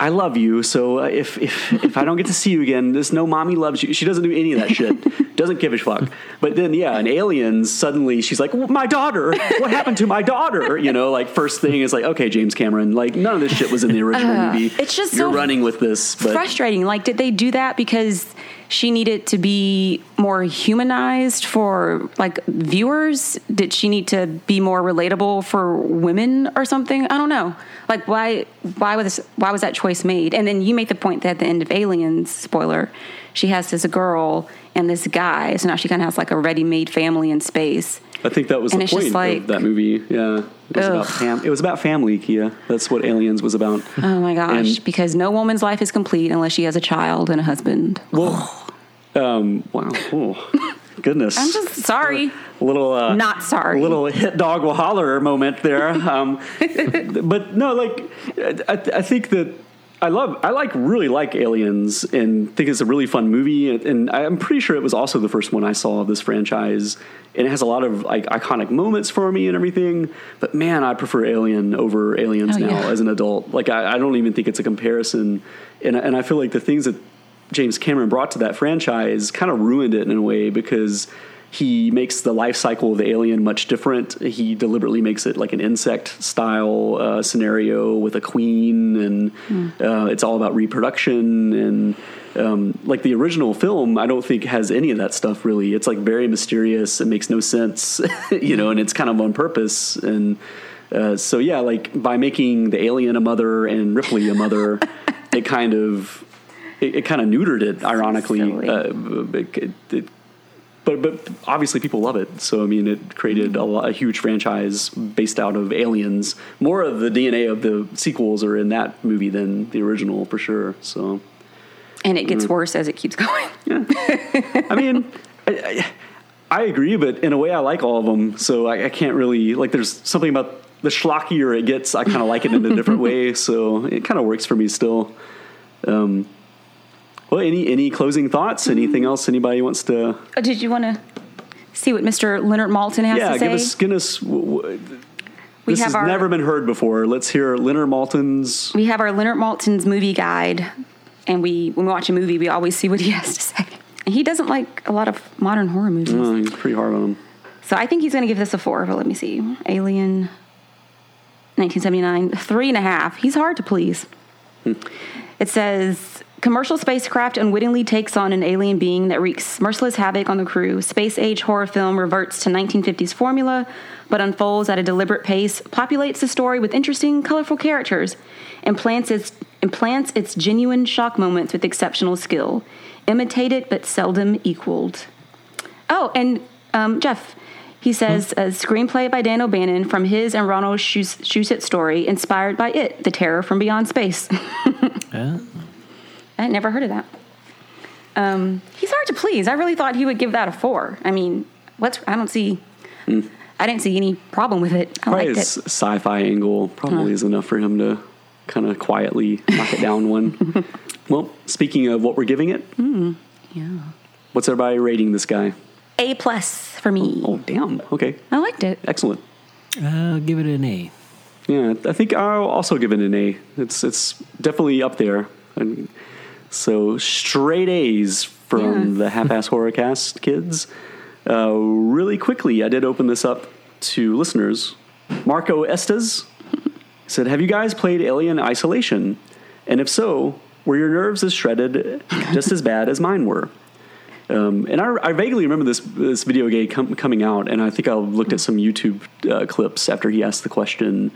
I love you. So uh, if if if I don't get to see you again, this no mommy loves you." She doesn't do any of that shit. [laughs] doesn't give a fuck. But then yeah, in Aliens, suddenly she's like, well, "My daughter. What happened to my daughter?" You know, like first thing is like, "Okay, James Cameron, like none of this shit was in the original movie.
it's just
you're
so
running with this." But
frustrating. Like, did they do that because she needed to be more humanized for like viewers? Did she need to be more relatable for women or something? I don't know. Like, why? Why was why was that choice made? And then you make the point that at the end of Aliens, spoiler, she has this girl and this guy. So now she kind of has like a ready-made family in space.
I think that was
And
the point
like-
of that movie. Yeah, it was about fam- it was about family, Kia. That's what Aliens was about.
Oh my gosh!
And-
because no woman's life is complete unless she has a child and a husband.
Um, wow, oh, goodness.
I'm just sorry.
a little uh,
Not sorry.
A little hit dog will holler moment there. Um, [laughs] but no, like I, I think that I love I like really like Aliens and think it's a really fun movie and, and I'm pretty sure it was also the first one I saw of this franchise and it has a lot of like iconic moments for me and everything. But man, I prefer Alien over Aliens
Oh,
now
yeah.
as an adult. Like I, I don't even think it's a comparison, and and I feel like the things that James Cameron brought to that franchise kind of ruined it in a way because he makes the life cycle of the alien much different. He deliberately makes it like an insect style uh, scenario with a queen, and uh, it's all about reproduction. And um, like the original film, I don't think has any of that stuff really. It's like very mysterious. It makes no sense, [laughs] you know, and it's kind of on purpose. And uh, so yeah, like by making the alien a mother and Ripley a mother, [laughs] it kind of it, it kind of neutered it. Ironically,
silly.
uh, it, it, but but obviously people love it. So I mean, it created a, a huge franchise based out of Aliens. More of the DNA of the sequels are in that movie than the original for sure. So
And it
Mm.
gets worse as it keeps going. Yeah.
I mean, I, I, I agree, but in a way, I like all of them. So I, I can't really like. There's something about the schlockier it gets. I kind of like it in a different [laughs] way. So it kind of works for me still. Um, well, any any closing thoughts? Anything else anybody wants to?
Oh, Did you want to see what Mr. Leonard Maltin has
yeah,
to say?
give us give us. w- w-
we
this has
our
never been heard before. Let's hear Leonard Maltin's.
we have our Leonard Maltin's movie guide, and we when we watch a movie, we always see what he [laughs] has to say. And he doesn't like a lot of modern horror movies,
Oh, he's pretty hard on them.
so I think he's going to give this a four. But let me see, Alien, 1979, three and a half. He's hard to please. It says commercial spacecraft unwittingly takes on an alien being that wreaks merciless havoc on the crew. Space age horror film reverts to 1950s formula, but unfolds at a deliberate pace, populates the story with interesting, colorful characters, and plants its, implants its genuine shock moments with exceptional skill. Imitated but seldom equaled. Oh, and um, Jeff, he says a screenplay by Dan O'Bannon from his and Ronald Shus- Shusett story, inspired by it, The Terror from Beyond Space. [laughs]
Yeah.
I had never heard of that. Um, he's hard to please. I really thought he would give that a four. I mean, what's I don't see. I didn't see any problem with it. I
Probably
liked
his
it.
sci-fi angle probably is enough for him to kind of quietly knock it down one. [laughs] well, speaking of what we're giving it,
Yeah.
what's everybody rating this guy?
A plus for me.
Oh, damn. Okay,
I liked it.
excellent.
I'll give it an A.
Yeah, I think I'll also give it an A. It's it's definitely up there. And so straight A's from
Yeah.
the half-ass [laughs] horror cast kids. Uh, really quickly, I did open this up to listeners. Marco Estes said, "Have you guys played Alien Isolation? And if so, were your nerves as shredded, [laughs] just as bad as mine were?" Um, and I, I vaguely remember this this video game com- coming out, and I think I looked at some YouTube uh, clips after he asked the question.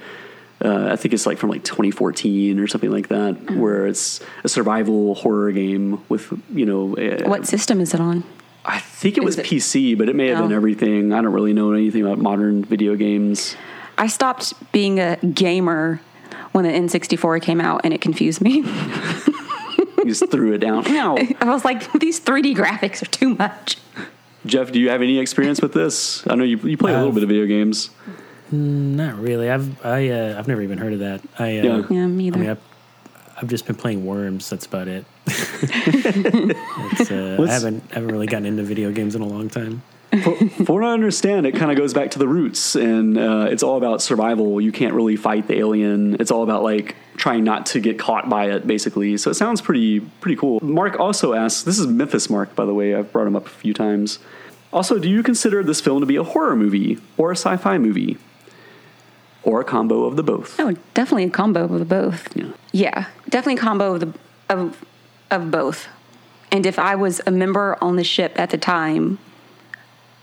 Uh, I think it's like from like 2014 or something like that,
Mm.
where it's a survival horror game with you know. Uh,
What system is it on?
I think it was
it-
PC, but it may have been
Oh.
everything. I don't really know anything about modern video games.
I stopped being a gamer when the N64 came out, and it confused me. [laughs]
You just threw it down. Ow. [laughs]
I was like, [laughs] these 3D graphics are too much.
Jeff, do you have any experience with this? I know you, you play a little
I've-
bit of video games.
Not really. I've I uh, I've never even heard of that. I uh,
Yeah.
Yeah, me either.
I mean, I've, I've just been playing Worms. That's about it. [laughs] it's, uh, I haven't haven't really gotten into video games in a long time.
For what I understand, it kind of goes back to the roots, and uh, it's all about survival. You can't really fight the alien. It's all about like trying not to get caught by it, basically. So it sounds pretty pretty cool. Mark also asks. This is Memphis Mark, by the way. I've brought him up a few times. Also, do you consider this film to be a horror movie or a sci-fi movie, or a combo of the both?
Oh, definitely a combo of the both.
Yeah.
Yeah, definitely a combo of the of of both. And if I was a member on the ship at the time,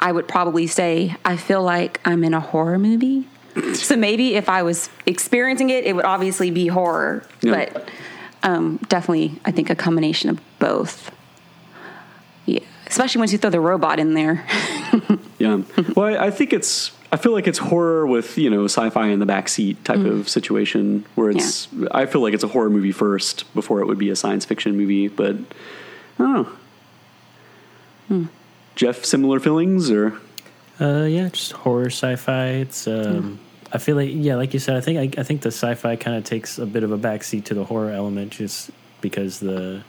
I would probably say I feel like I'm in a horror movie. so maybe if I was experiencing it, it would obviously be horror,
Yeah.
but um, definitely I think a combination of both. Yeah, especially once you throw the robot in there. [laughs]
Yeah. well, I, I think it's. I feel like it's horror with you know sci-fi in the backseat type of situation where it's. I feel like it's a horror movie first before it would be a science fiction movie, but I don't know. Jeff, similar feelings or
Uh, yeah, just horror sci-fi. It's um, I feel like yeah, like you said, I think I, I think the sci-fi kind of takes a bit of a backseat to the horror element, just because the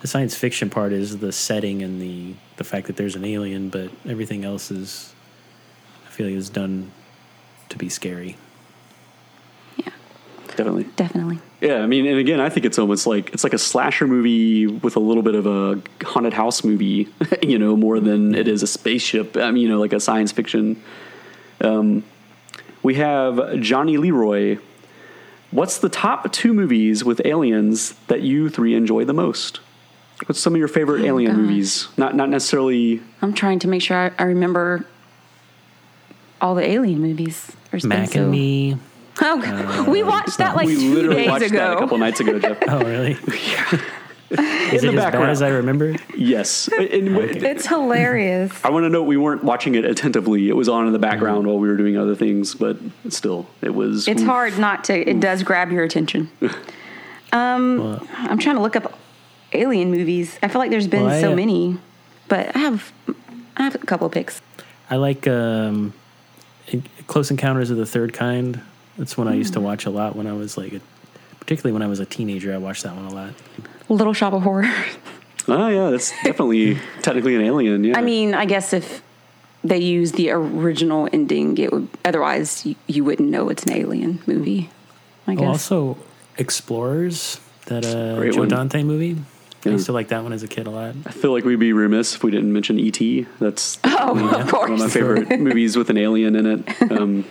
the science fiction part is the setting and the the fact that there's an alien, but everything else is I feel like is done to be scary.
yeah,
definitely.
definitely.
Yeah, I mean, and again, I think it's almost like it's like a slasher movie with a little bit of a haunted house movie, [laughs] you know, more than it is a spaceship. I mean, you know, like a science fiction. Um, we have Johnny Leroy. What's the top two movies with aliens that you three enjoy the most? What's some of your favorite alien
gosh.
movies? Not not necessarily.
I'm trying to make sure I, I remember all the alien movies. There's been
Mac
so-
and Me.
Oh, we watched that like
we
two
literally
days
watched
ago.
that a couple nights ago, Jeff. [laughs]
Oh, really? [laughs] [laughs] Is
In
it
the
as bad as I remember?
yes. And-
It's hilarious.
I want to note we weren't watching it attentively. It was on in the background while we were doing other things, but still, it was.
It's hard not to. It does grab your attention. Um,
Well,
I'm trying to look up alien movies. I feel like there's been
Well, I,
so
uh,
many, but I have I have a couple of picks.
I like um, Close Encounters of the Third Kind. That's one I used to watch a lot when I was like, a, particularly when I was a teenager. I watched that one a lot.
Little Shop of Horrors.
Oh yeah, that's definitely technically an alien. Yeah.
I mean, I guess if they use the original ending, it would. Otherwise, you, you wouldn't know it's an alien movie. I
Oh,
guess.
also Explorers, that uh,
Great
Joe
one.
Dante movie. I
Yeah.
used to like that one as a kid a lot.
I feel like we'd be remiss if we didn't mention E.T. That's [laughs]
oh, of
one of my favorite [laughs] movies with an alien in it. Um,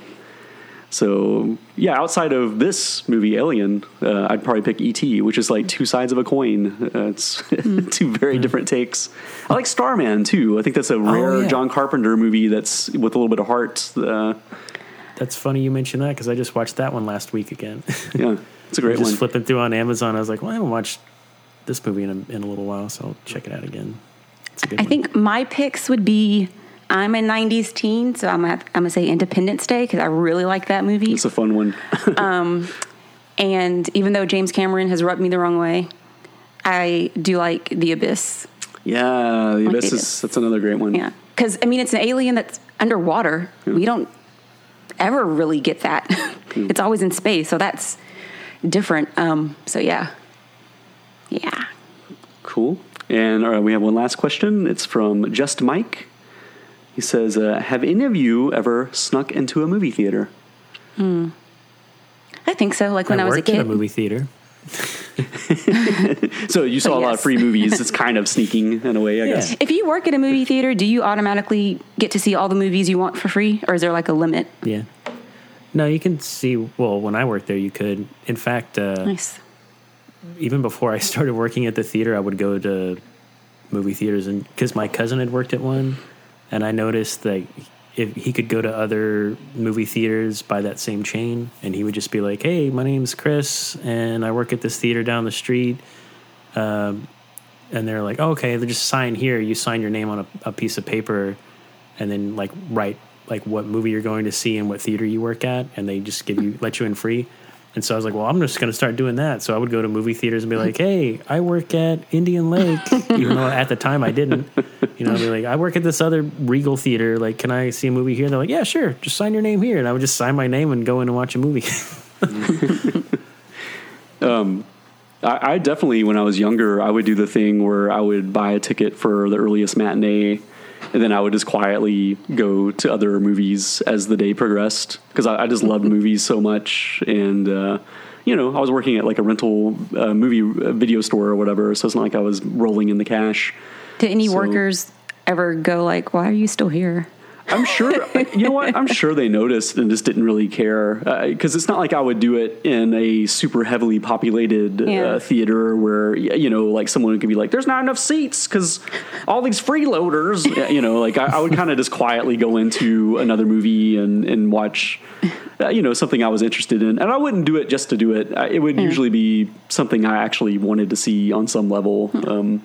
so yeah, outside of this movie, Alien, uh, I'd probably pick E.T., which is like two sides of a coin. Uh, it's [laughs] two very different takes. I like Starman too. I think that's a rare
yeah.
John Carpenter movie that's with a little bit of heart. Uh,
That's funny you mentioned that because I just watched that one last week again. [laughs]
yeah, it's a great [laughs]
just
one.
flipping through on Amazon, I was like, well, I haven't watched this movie in a, in a little while, so I'll check it out again. It's a good
I
one.
think my picks would be. I'm a '90s teen, so I'm gonna, I'm gonna say Independence Day because I really like that movie.
It's a fun one. [laughs]
Um, and even though James Cameron has rubbed me the wrong way, I do like The Abyss.
yeah, the
Like
Abyss is that's another great one.
Yeah, because I mean, it's an alien that's underwater. We don't ever really get that. Hmm. it's always in space, so that's different. Um, so yeah, yeah.
Cool. And all right, we have one last question. It's from Just Mike. He says, uh, "Have any of you ever snuck into a movie theater?"
I think so. Like when I, was a
worked at
kid.
a movie theater. [laughs]
So you saw a lot of free movies. [laughs] It's kind of sneaking in a way, I
Yeah.
guess.
If you work at a movie theater, do you automatically get to see all the movies you want for free, or is there like a limit?
Yeah. No, you can see. Well, when I worked there, you could. In fact, uh,
Nice.
even before I [laughs] started working at the theater, I would go to movie theaters, and because my cousin had worked at one, and I noticed that if he could go to other movie theaters by that same chain, and he would just be like, "Hey, my name's Chris, and I work at this theater down the street." Um, and they're like, oh, "Okay, they just sign here. You sign your name on a, a piece of paper, and then like write like what movie you're going to see and what theater you work at, and they just give you let you in free. And so I was like, well, I'm just going to start doing that. So I would go to movie theaters and be like, hey, I work at Indian Lake, [laughs] even though at the time I didn't. You know, I'd be like, I work at this other Regal theater. Like, can I see a movie here? They're like, yeah, sure. Just sign your name here. And I would just sign my name and go in and watch a movie. [laughs]
Um, I, I definitely, when I was younger, I would do the thing where I would buy a ticket for the earliest matinee, and then I would just quietly go to other movies as the day progressed because I, I just loved movies so much, and uh, you know, I was working at like a rental uh, movie uh, video store or whatever, so it's not like I was rolling in the cash.
Did any
So-
workers ever go like, "Why are you still here?"
I'm sure, you know what? I'm sure they noticed and just didn't really care because it's not like I would do it in a super heavily populated
Yeah.
uh, theater where you know, like someone could be like, "There's not enough seats because all these freeloaders," [laughs] you know. Like I, I would kind of just quietly go into another movie and and watch. Uh, you know something I was interested in, and I wouldn't do it just to do it. It would usually be something I actually wanted to see on some level. Um,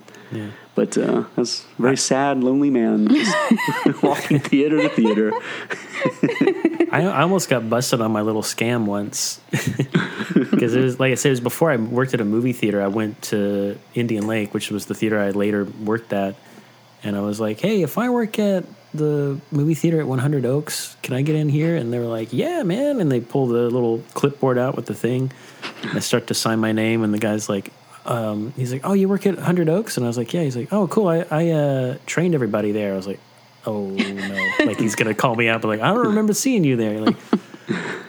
But uh, that's a very sad, lonely man [laughs] walking theater to theater. [laughs]
I, I almost got busted on my little scam once [laughs] because it was like I said, it was before I worked at a movie theater. I went to Indian Lake, which was the theater I later worked at, and I was like, "Hey, if I work at the movie theater at 100 Oaks, can I get in here?" And they were like, "Yeah, man!" And they pull the little clipboard out with the thing. And I start to sign my name, and the guy's like. Um, he's like, oh, you work at 100 Oaks? And I was like, yeah. He's like, oh, cool. I, I uh, trained everybody there. I was like, oh, no. [laughs] like, he's to call me out, but like, I don't remember seeing you there. Like,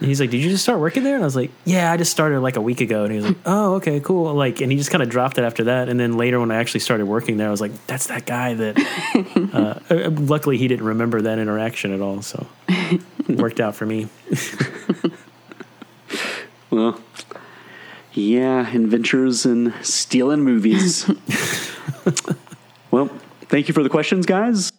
he's like, "Did you just start working there?" And I was like, "Yeah, I just started like a week ago." And he was like, [laughs] "Oh, okay, cool." Like, and he just kind of dropped it after that. And then later, when I actually started working there, I was like, "That's that guy that." [laughs] Uh, uh, luckily, he didn't remember that interaction at all, so it worked out for me.
Well, yeah, adventures and stealing movies. [laughs] well, thank you for the questions, guys.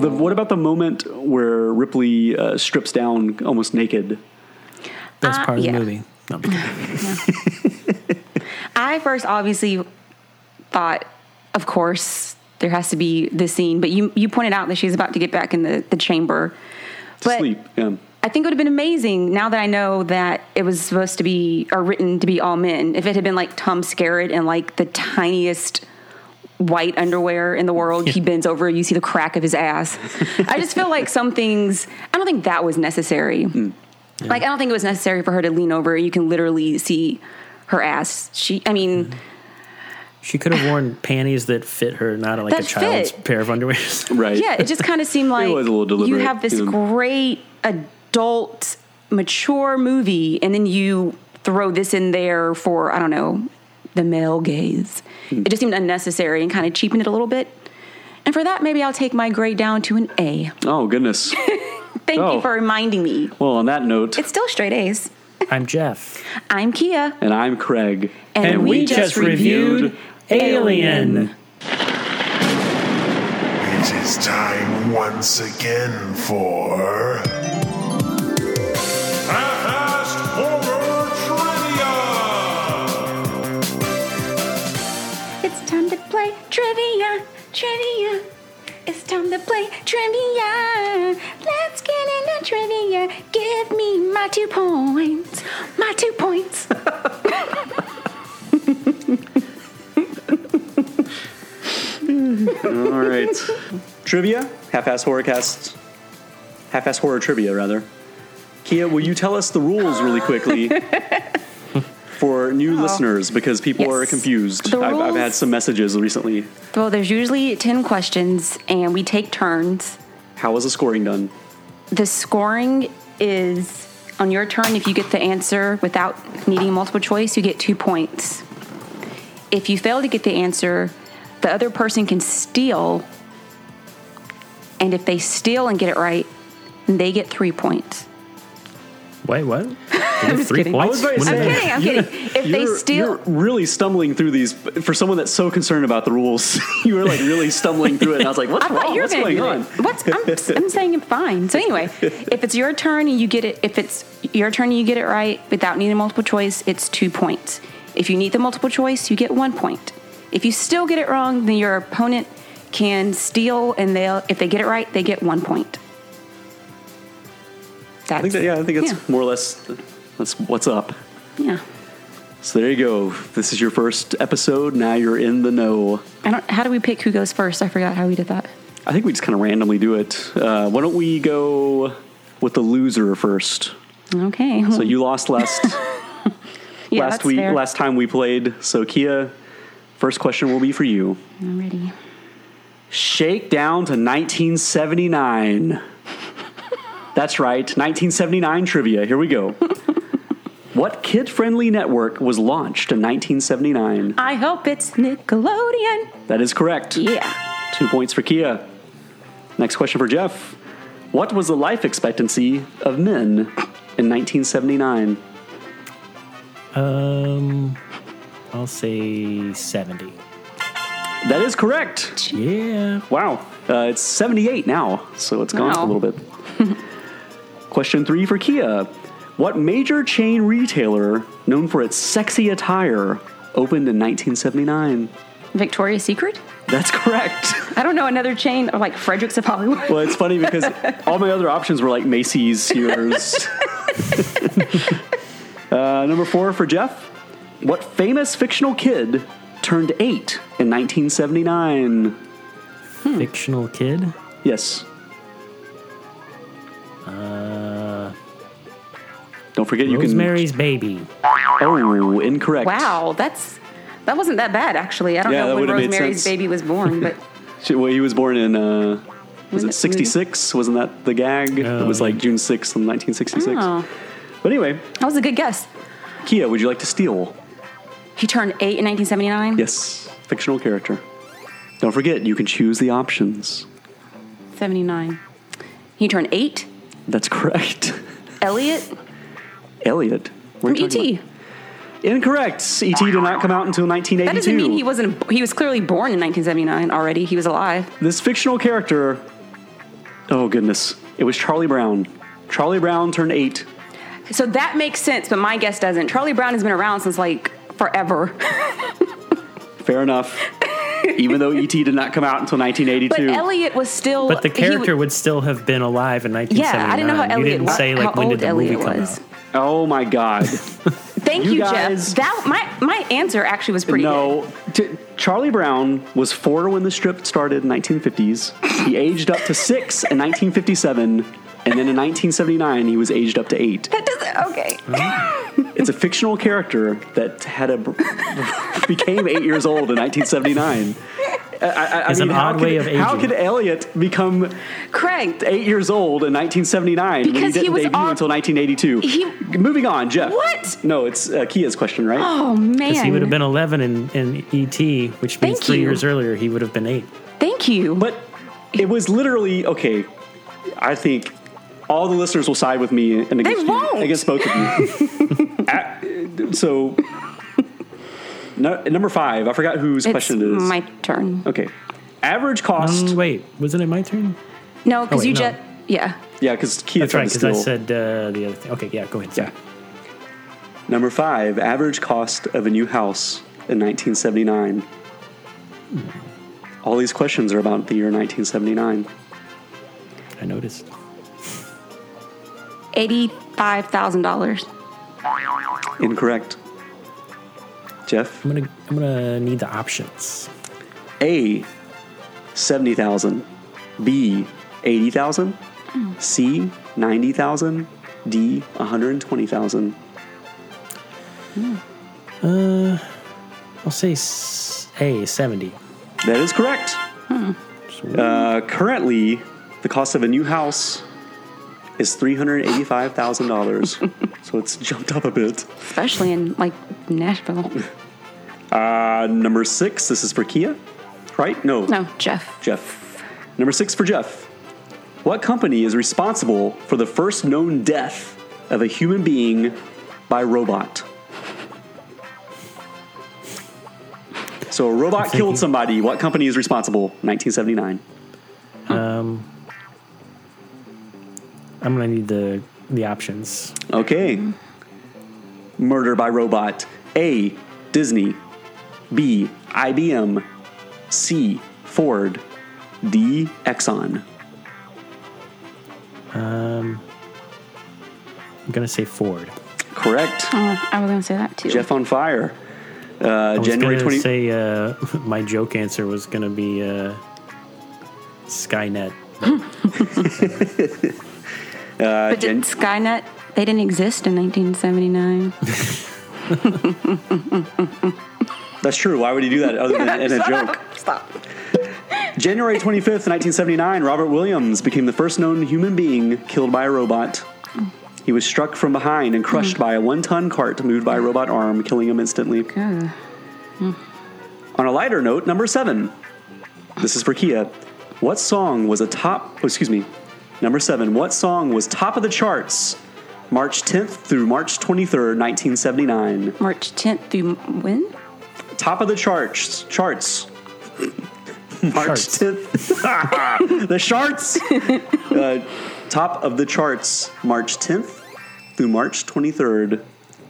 The, what about the moment where Ripley uh, strips down almost naked?
Best
Uh,
part of
yeah.
the movie. No, I'm. [laughs]
I first obviously thought, of course, there has to be the scene, but you you pointed out that she's about to get back in the, the chamber.
To
but
sleep. Yeah.
I think it would have been amazing now that I know that it was supposed to be or written to be all men. If it had been like Tom Skerritt and like the tiniest white underwear in the world, he bends over, you see the crack of his ass. I just feel like some things. I don't think that was necessary. Mm. Like I don't think it was necessary for her to lean over. You can literally see her ass. She, I mean. Mm-hmm.
She could have worn [laughs] panties that fit her, not like
That
a child's
fit.
pair of underwear. [laughs]
Right.
Yeah, it just kind of seemed [laughs] like
was a little
you have this
yeah.
great adult, mature movie, and then you throw this in there for I don't know the male gaze.
Hmm.
It just seemed unnecessary and kind of cheapened it a little bit. And for that, maybe I'll take my grade down to an A.
Oh, goodness.
Thank
Oh.
you for reminding me.
well, on that note,
It's still straight A's.
I'm Jeff,
I'm Kia,
and I'm Craig.
and, we, just reviewed
Alien.
It is time once again for. Half-assed trivia!
It's time to play trivia, trivia. It's time to play trivia. Let's get into trivia. Give me my two points. My two points. [laughs] [laughs]
All right. trivia? Half-ass horror cast. Half-ass horror trivia, rather. Kia, will you tell us the rules really quickly [laughs] for new oh. listeners because people
Yes.
are confused?
The
I've, I've had some messages recently.
Well, there's usually 10 questions, and we take turns.
How is the scoring done?
The scoring is on your turn. If you get the answer without needing multiple choice, you get two points. If you fail to get the answer, the other person can steal. And if they steal and get it right, they get three points.
Wait, what? [laughs] They get
just
three
kidding.
points.
I was
When
about to
I'm
did
say-
they-
kidding. I'm kidding. If they
You're-
steal,
you're really stumbling through these for someone that's so concerned about the rules. [laughs] you were like really stumbling through it. And I was like, "What's
I thought
wrong?
you were
What's
going to
going on?"
What's I'm, I'm saying it fine. So anyway, if it's your turn and you get it, if it's your turn and you get it right without needing multiple choice, it's two points. If you need the multiple choice, you get one point. If you still get it wrong, then your opponent can steal, and they'll if they get it right, they get one point. That's,
I think that yeah, I think it's
yeah.
more or less that's what's up.
yeah.
So there you go. This is your first episode. Now you're in the know.
I don't. How do we pick who goes first? I forgot how we did that.
I think we just kind of randomly do it. Uh, why don't we go with the loser first?
Okay.
So you lost last [laughs]
yeah,
last week,
fair.
last time we played. So Kia, first question will be for you.
I'm ready.
Shake down to 1979. That's right, 1979 trivia. Here we go. what kid friendly network was launched in 1979?
I hope it's Nickelodeon.
That is correct.
Yeah.
Two points for Kia. Next question for Jeff. What was the life expectancy of men in 1979?
Um, I'll say seventy.
That is correct.
Yeah.
Wow. Uh, it's 78 now, so it's gone up a little bit. [laughs] Question three for Kia. What major chain retailer known for its sexy attire opened in 1979?
Victoria's Secret?
That's correct.
I don't know another chain or like Fredericks of Hollywood.
Well, it's funny because [laughs] all my other options were like Macy's, Sears. [laughs] uh, number four for Jeff. What famous fictional kid turned eight in 1979?
Fictional kid.
Yes.
Uh,
Don't forget you can.
Rosemary's Baby.
Oh, incorrect.
Wow, that's that wasn't that bad actually. I don't
Yeah,
know when Rosemary's. Baby was born, but [laughs]
Shit, Well, he was born in, uh, was
When
it
it-
66? Wasn't that the gag?
Oh,
it was like. June 6th, in 1966.
oh,
But anyway,
that was a good guess.
Kia, would you like to steal?
He turned eight in 1979.
Yes, fictional character. Don't forget, you can choose the options.
79. He turned eight.
That's correct. [laughs]
Elliot
Elliot.
From ET.
about? Incorrect. ET did not come out until 1982.
That doesn't mean he wasn't. He was clearly born in 1979 already. He was alive.
This fictional character. Oh goodness! It was Charlie Brown. Charlie Brown turned eight.
So that makes sense, but my guess doesn't. Charlie Brown has been around since like forever.
Fair enough. Even though ET did not come out until
But
1982.
Elliot was still.
But the
he wa-
character would still have been alive in 1979.
Yeah, I didn't know how Elliot.
You didn't
wa-
say like when did
old
the movie
Elliot
come
was.
out.
oh my God! [laughs]
Thank
You
you,
guys-
Jeff. That my my answer actually was pretty good.
no, T- Charlie Brown was four when the strip started in 1950s. He aged up to six in 1957, and then in 1979 he was aged up to eight.
That doesn't. Okay. [laughs]
It's a fictional character that had a [laughs] became eight years old in 1979. I, I, I
It's an
mean, how
odd
could,
way of
How could Elliot become
Craig.
eight years old in 1979 when he
Because he
didn't
was
debut
on-
until 1982?
He-
Moving on, Jeff.
What?
No, it's uh, Kia's question, right?
Oh
Because
man.
he would have been 11 in, in ET, which means
Thank
three
you.
years earlier he would have been eight.
Thank you.
But it was literally okay. I think all the listeners will side with me and against, you-
won't.
against both of you. [laughs] At- so, no, number five. I forgot whose
it's
question it is.
my turn.
okay, average cost.
Um, wait, wasn't it my turn?
No, because
Oh,
you
no.
just yeah.
Yeah, because Kia
That's right, because I said uh, the other thing. Okay, yeah, go ahead.
Yeah. Number five, average cost of a new house in 1979. All these questions are about the year 1979.
I noticed.
Eighty-five thousand dollars.
Incorrect. Jeff?
I'm gonna I'm gonna need the options.
A, 70,000. B, 80,000. C, 90,000. D, 120,000.
Uh, I'll say s- A seventy.
That is correct. Uh, currently, the cost of a new house is $385,000. [laughs] so it's jumped up a bit.
Especially in like Nashville. [laughs]
Uh, number six, this is for Kia, right? No,
No, Jeff.
Jeff. Number six for Jeff. What company is responsible for the first known death of a human being by robot. So a robot killed somebody. What company is responsible? 1979.
Um, I'm gonna need the the options.
Okay. Murder by robot. A. Disney. B. IBM. C. Ford. D. Exxon.
Um, I'm gonna say Ford.
Correct.
Oh, I was going to say that too.
Jeff on fire. Uh,
I was
January
gonna
20.
say uh, [laughs] my joke answer was gonna be uh, Skynet. [laughs] [laughs]
uh,
but did Skynet, they didn't exist in 1979. [laughs]
that's true. Why would he do that other than in a joke?
Stop.
January 25th, 1979, Robert Williams became the first known human being killed by a robot. He was struck from behind and crushed by a one ton cart moved by a robot arm, killing him instantly.
Uh,
On a lighter note, number seven. This is for Kia. What song was a top, oh, excuse me, number seven. What song was top of the charts March 10th through March 23rd, 1979?
March 10th through when?
Top of the charts. Charts. [laughs] March
Charts.
10th. [laughs] the charts. [laughs] uh, top of the charts. March 10th through March 23rd,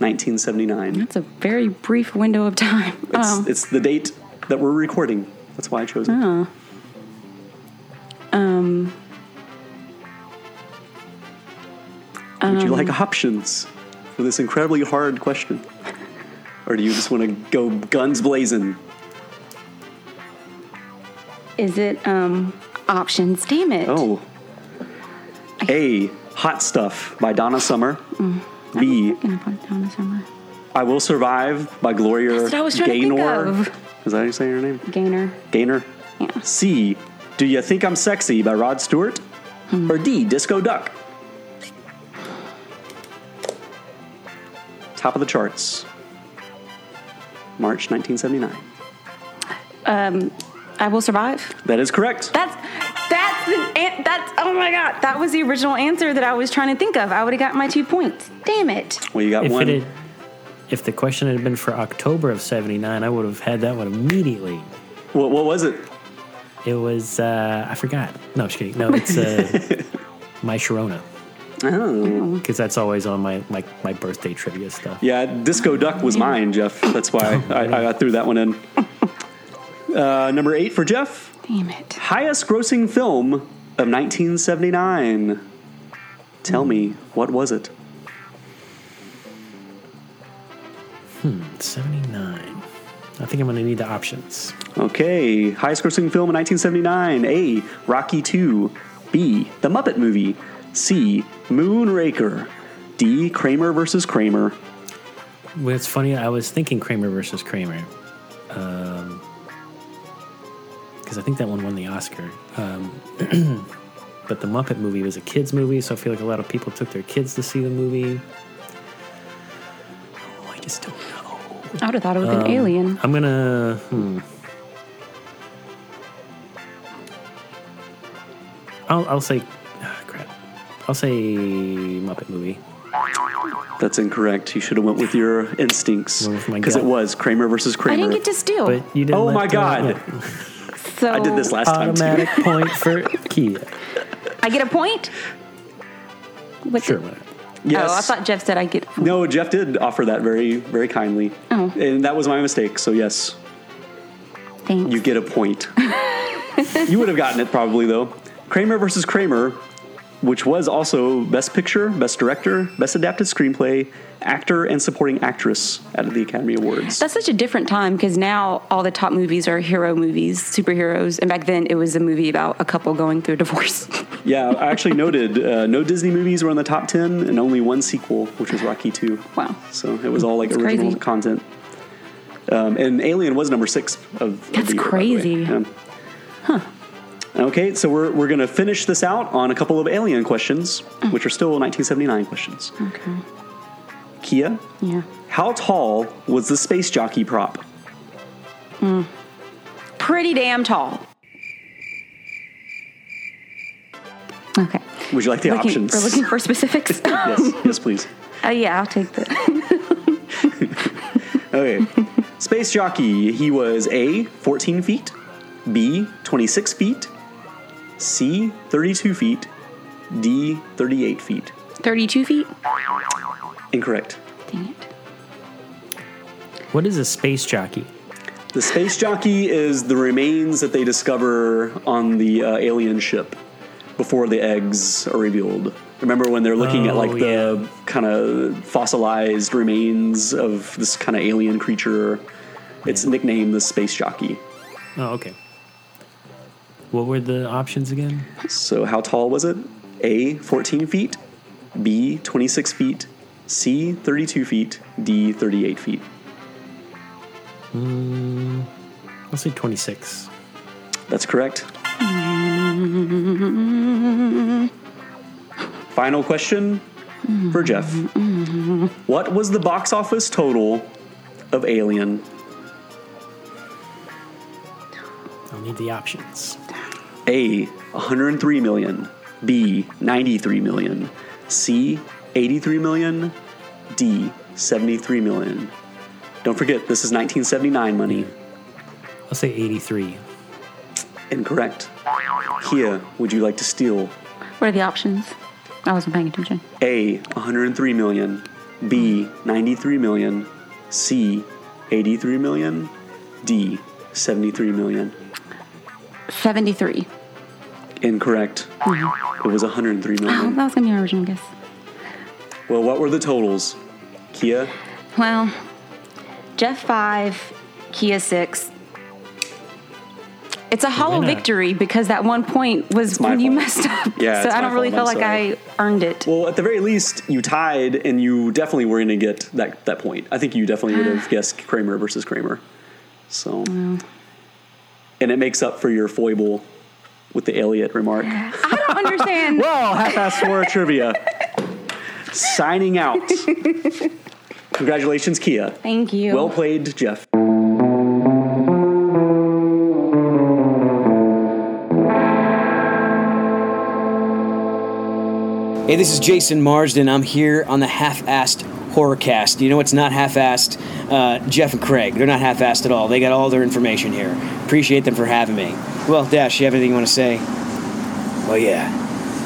1979.
That's a very brief window of time.
It's,
Um,
it's the date that we're recording. That's why I chose it.
oh. Um,
Would you
Um,
like options for this incredibly hard question? Or do you just want to go guns blazing?
is it um, options? Damn it.
Oh. A. Hot Stuff by Donna Summer.
Mm.
B.
I'm gonna put it down this summer.
I Will Survive by Gloria
That's what I was trying to think
Gaynor.
of.
Is that how you say her name?
Gaynor.
Gaynor.
Yeah.
C. Do You Think I'm Sexy by Rod Stewart.
Hmm.
Or D. Disco Duck. Top of the charts. March 1979.
Um, I will survive.
That is correct.
That's that's an- that's oh my god that was the original answer that I was trying to think of. I would have got my two points. Damn it.
Well, you got
If
one.
it had, if the question had been for October of '79, I would have had that one immediately.
What, what was it?
It was uh, I forgot. No, just kidding. No, it's uh, [laughs] my Sharona
Oh.
because that's always on my, my my birthday trivia stuff.
Yeah, Disco Duck was mine, Jeff. That's why I, I threw that one in. Uh, number eight for Jeff.
Damn it.
Highest grossing film of 1979. Tell me, what was it?
Hmm, '79. I think I'm going to need the options.
Okay, highest grossing film in 1979. A. Rocky 2. B. The Muppet Movie. C. Moonraker. D. Kramer versus Kramer.
Well, it's funny. I was thinking Kramer versus Kramer, because I think that one won the Oscar. Um, [clears throat] but the Muppet movie was a kids movie, so I feel like a lot of people took their kids to see the movie. Oh, I just don't know.
I would have thought it would have
Um,
been Alien.
I'm gonna. Hmm. I'll, I'll say. Crap. I'll say Muppet movie.
That's incorrect. You should have went with your instincts
Went with my
because it was Kramer versus Kramer.
I didn't get to steal.
But you didn't.
Oh my God.
so
I did this last time.
Automatic [laughs] point for Kia.
I get a point. What
Sure.
the-
whatever.
Yes.
Oh, I thought Jeff said I get.
No, Jeff did offer that very, very kindly.
Oh.
And that was my mistake. So, yes,
Thanks.
you get a point. [laughs] you would have gotten it probably, though. Kramer versus Kramer, which was also Best Picture, Best Director, Best Adapted Screenplay, Actor, and Supporting Actress at the Academy Awards.
That's such a different time because now all the top movies are hero movies, superheroes, and back then it was a movie about a couple going through a divorce. [laughs]
yeah, I actually noted uh, no Disney movies were in the top 10 and only one sequel, which was Rocky 2.
wow.
So it was all like
That's
original
crazy.
content. Um, and Alien was number six of, of
That's
the year, by the way.
crazy.
Yeah. Okay, so we're, we're going to finish this out on a couple of Alien questions, which are still 1979 questions.
Okay.
Kia,
Yeah.
how tall was the space jockey prop?
Pretty damn tall. Okay.
Would you like the
Looking,
options?
we're looking for specifics. [laughs]
yes, yes, please. [laughs]
Uh, yeah, I'll take that. [laughs]
Okay. Space jockey. He was A, 14 feet, B, 26 feet, C, 32 feet, D, 38 feet.
32 feet?
Incorrect.
Dang it.
What is a space jockey?
The space jockey is the remains that they discover on the uh, alien ship before the eggs are revealed. Remember when they're looking at like
Oh,
the
yeah.
kind of fossilized remains of this kind of alien creature? It's nicknamed the space jockey.
Oh, okay. What were the options again?
So, how tall was it? A, 14 feet, B, 26 feet, C, 32 feet, D, 38 feet.
Mm, let's say 26.
That's correct. Final question for Jeff. What was the box office total of Alien?
I'll need the options.
A, 103 million, B, 93 million, C, 83 million, D, 73 million. Don't forget, this is 1979 money.
I'll say 83.
Incorrect. Kia, would you like to steal?
What are the options? I wasn't paying attention.
A, 103 million, B, 93 million, C, 83 million, D, 73 million.
73.
Incorrect. Mm-hmm. It was 103
Oh,
million.
that was going to be my original guess.
Well, what were the totals? Kia,
Well, Jeff 5, Kia 6. It's a hollow victory because that one point was
my
when you
fault.
messed up.
Yeah, [laughs]
so
it's
I don't really feel like
sorry.
I earned it.
Well, at the very least, you tied, and you definitely were going to get that that point. I think you definitely would have ah. guessed Kramer versus Kramer. So, and it makes up for your foible with the Elliot remark.
I don't understand. [laughs]
well, half-assed horror trivia. Signing out. Congratulations, Kia.
Thank you.
Well played, Jeff.
Hey, this is Jason Marsden. I'm here on the half-assed horrorcast. You know what's not half-assed? Uh, Jeff and Craig. They're not half-assed at all. They got all their information here. Appreciate them for having me. Well, Dash, you have anything you want to say? Well, yeah,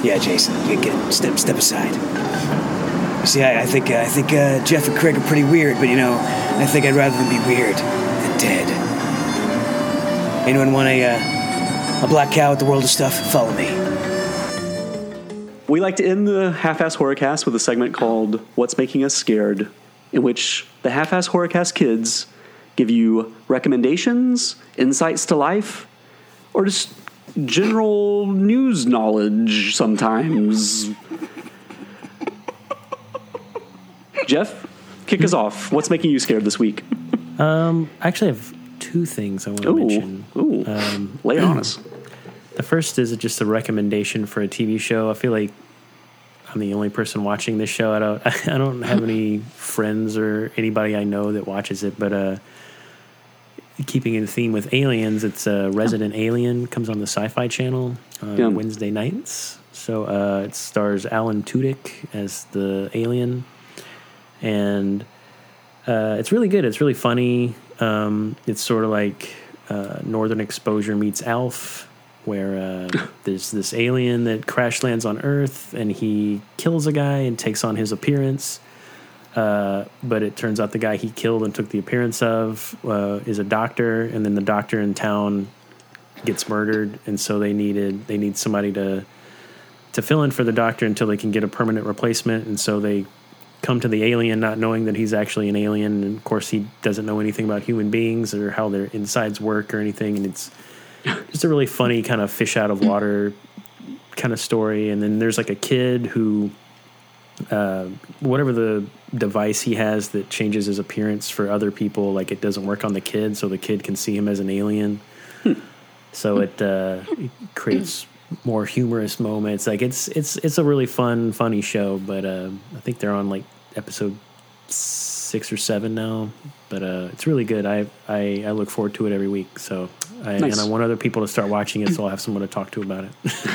yeah, Jason. You get step step aside. See, I, I think uh, I think uh, Jeff and Craig are pretty weird, but you know, I think I'd rather them be weird than dead. Anyone want a uh, a black cow at the world of stuff? Follow me.
We like to end the half-ass horrorcast with a segment called "What's Making Us Scared," in which the half-ass horrorcast kids give you recommendations, insights to life, or just general news knowledge. Sometimes. Jeff, kick us off. What's making you scared this week?
Um, I actually have two things I want to
Ooh,
mention.
ooh,
Um,
lay it on us. [clears throat]
The first is just a recommendation for a TV show. I feel like I'm the only person watching this show. I don't [laughs] I don't have any friends or anybody I know that watches it, but uh keeping in theme with aliens, it's uh, Resident Alien comes on the Sci-Fi Channel on
Yeah.
Wednesday nights. So uh, it stars Alan Tudyk as the alien, and uh, it's really good. It's really funny. Um, it's sort of like uh, Northern Exposure meets Alf, where uh, [laughs] there's this alien that crash lands on Earth and he kills a guy and takes on his appearance. Uh, but it turns out the guy he killed and took the appearance of uh, is a doctor, and then the doctor in town gets murdered, and so they needed they need somebody to to fill in for the doctor until they can get a permanent replacement, and so they come to the alien not knowing that he's actually an alien, and of course he doesn't know anything about human beings or how their insides work or anything, and it's [laughs] just a really funny kind of fish out of water kind of story. And then there's like a kid who, uh, whatever the device he has that changes his appearance for other people, like it doesn't work on the kid, so the kid can see him as an alien. So it, uh, it creates more humorous moments. Like it's it's it's a really fun, funny show. But uh, I think they're on like episode six or seven now. But uh, it's really good. I, I I look forward to it every week. So I,
Nice.
and I want other people to start watching it, so I'll have someone to talk to about it.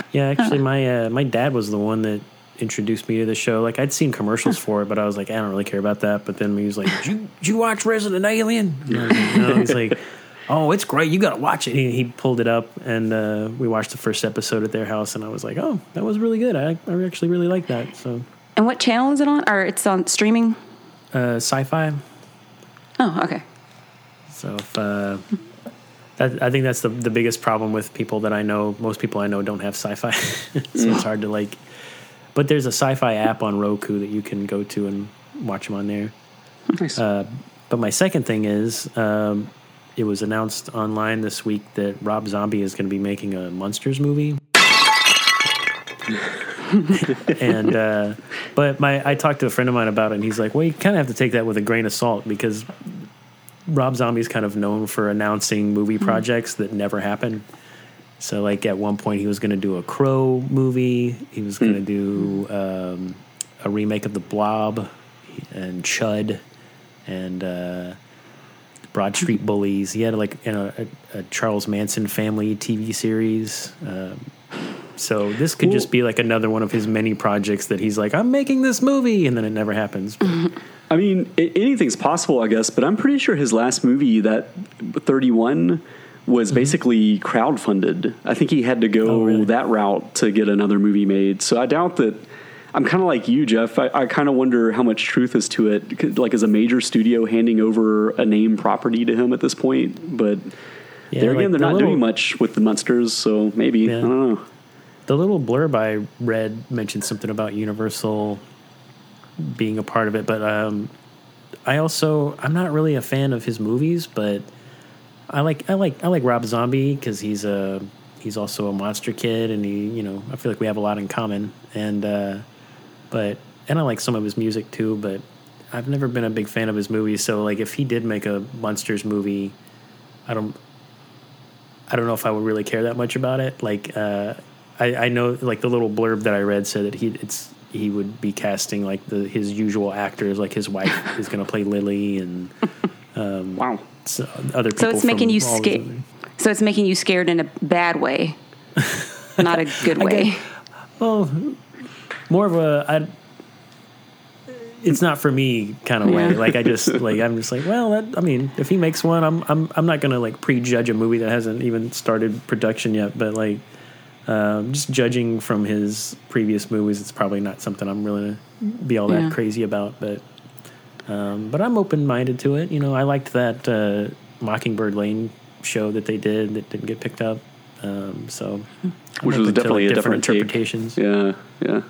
[laughs] yeah, actually, my uh, my dad was the one that introduced me to the show. Like I'd seen commercials for it, but I was like, I don't really care about that. But then he was like, "Did you, did you watch Resident Alien?" And I was like, no. He's like, "Oh, it's great. You got to watch it." He, he pulled it up, and uh, we watched the first episode at their house, and I was like, "Oh, that was really good. I, I actually really like that." So,
And what channel is it on? Or it's on streaming?
uh, sci-fi.
Oh, okay.
So if uh, that, I think that's the the biggest problem with people that I know. Most people I know don't have sci-fi, [laughs] so it's hard to like. But there's a sci-fi app on Roku that you can go to and watch them on there.
Nice.
Uh, but my second thing is, um, it was announced online this week that Rob Zombie is going to be making a Munsters movie. [laughs] and uh, but my I talked to a friend of mine about it, and he's like, "Well, you kind of have to take that with a grain of salt because Rob Zombie's kind of known for announcing movie projects that never happen. So, like at one point, he was going to do a Crow movie. He was going to do um, a remake of The Blob and Chud and uh, Broad Street Bullies. He had like you know a, a Charles Manson family TV series. Um, so this could just be like another one of his many projects that he's like, I'm making this movie, and then it never happens. [laughs]
I mean, anything's possible, I guess, but I'm pretty sure his last movie, that 31, was basically crowdfunded. I think he had to go
Oh, really?
that route to get another movie made. So I doubt that. I'm kind of like you, Jeff. I, I kind of wonder how much truth is to it. Like, is a major studio handing over a name property to him at this point? But
Yeah,
there
like
again, they're
the
not
little-
doing much with the monsters, so maybe
Yeah.
I don't know.
The little blurb I read mentioned something about Universal being a part of it, but um, I also I'm not really a fan of his movies, but I like I like I like Rob Zombie because he's a he's also a monster kid, and he you know I feel like we have a lot in common, and uh, but and I like some of his music too, but I've never been a big fan of his movies. So like if he did make a Munsters movie, I don't I don't know if I would really care that much about it. Like, uh, I, I know, like the little blurb that I read said that he it's he would be casting like the his usual actors, like his wife is going to play Lily, and um,
wow,
so other people.
So it's making you scared. So it's making you scared in a bad way, not a [laughs] good way.
Well, more of a I, it's not for me kind of way.
Yeah.
Like I just [laughs] like I'm just like, well, that, I mean, if he makes one, I'm I'm I'm not gonna like prejudge a movie that hasn't even started production yet. But like, um, just judging from his previous movies, it's probably not something I'm really be all that
Yeah.
crazy about. But um, but I'm open minded to it. You know, I liked that uh, Mockingbird Lane show that they did that didn't get picked up. Um, so, I'm
which was
to,
definitely
like,
a different, take.
interpretations.
Yeah, yeah.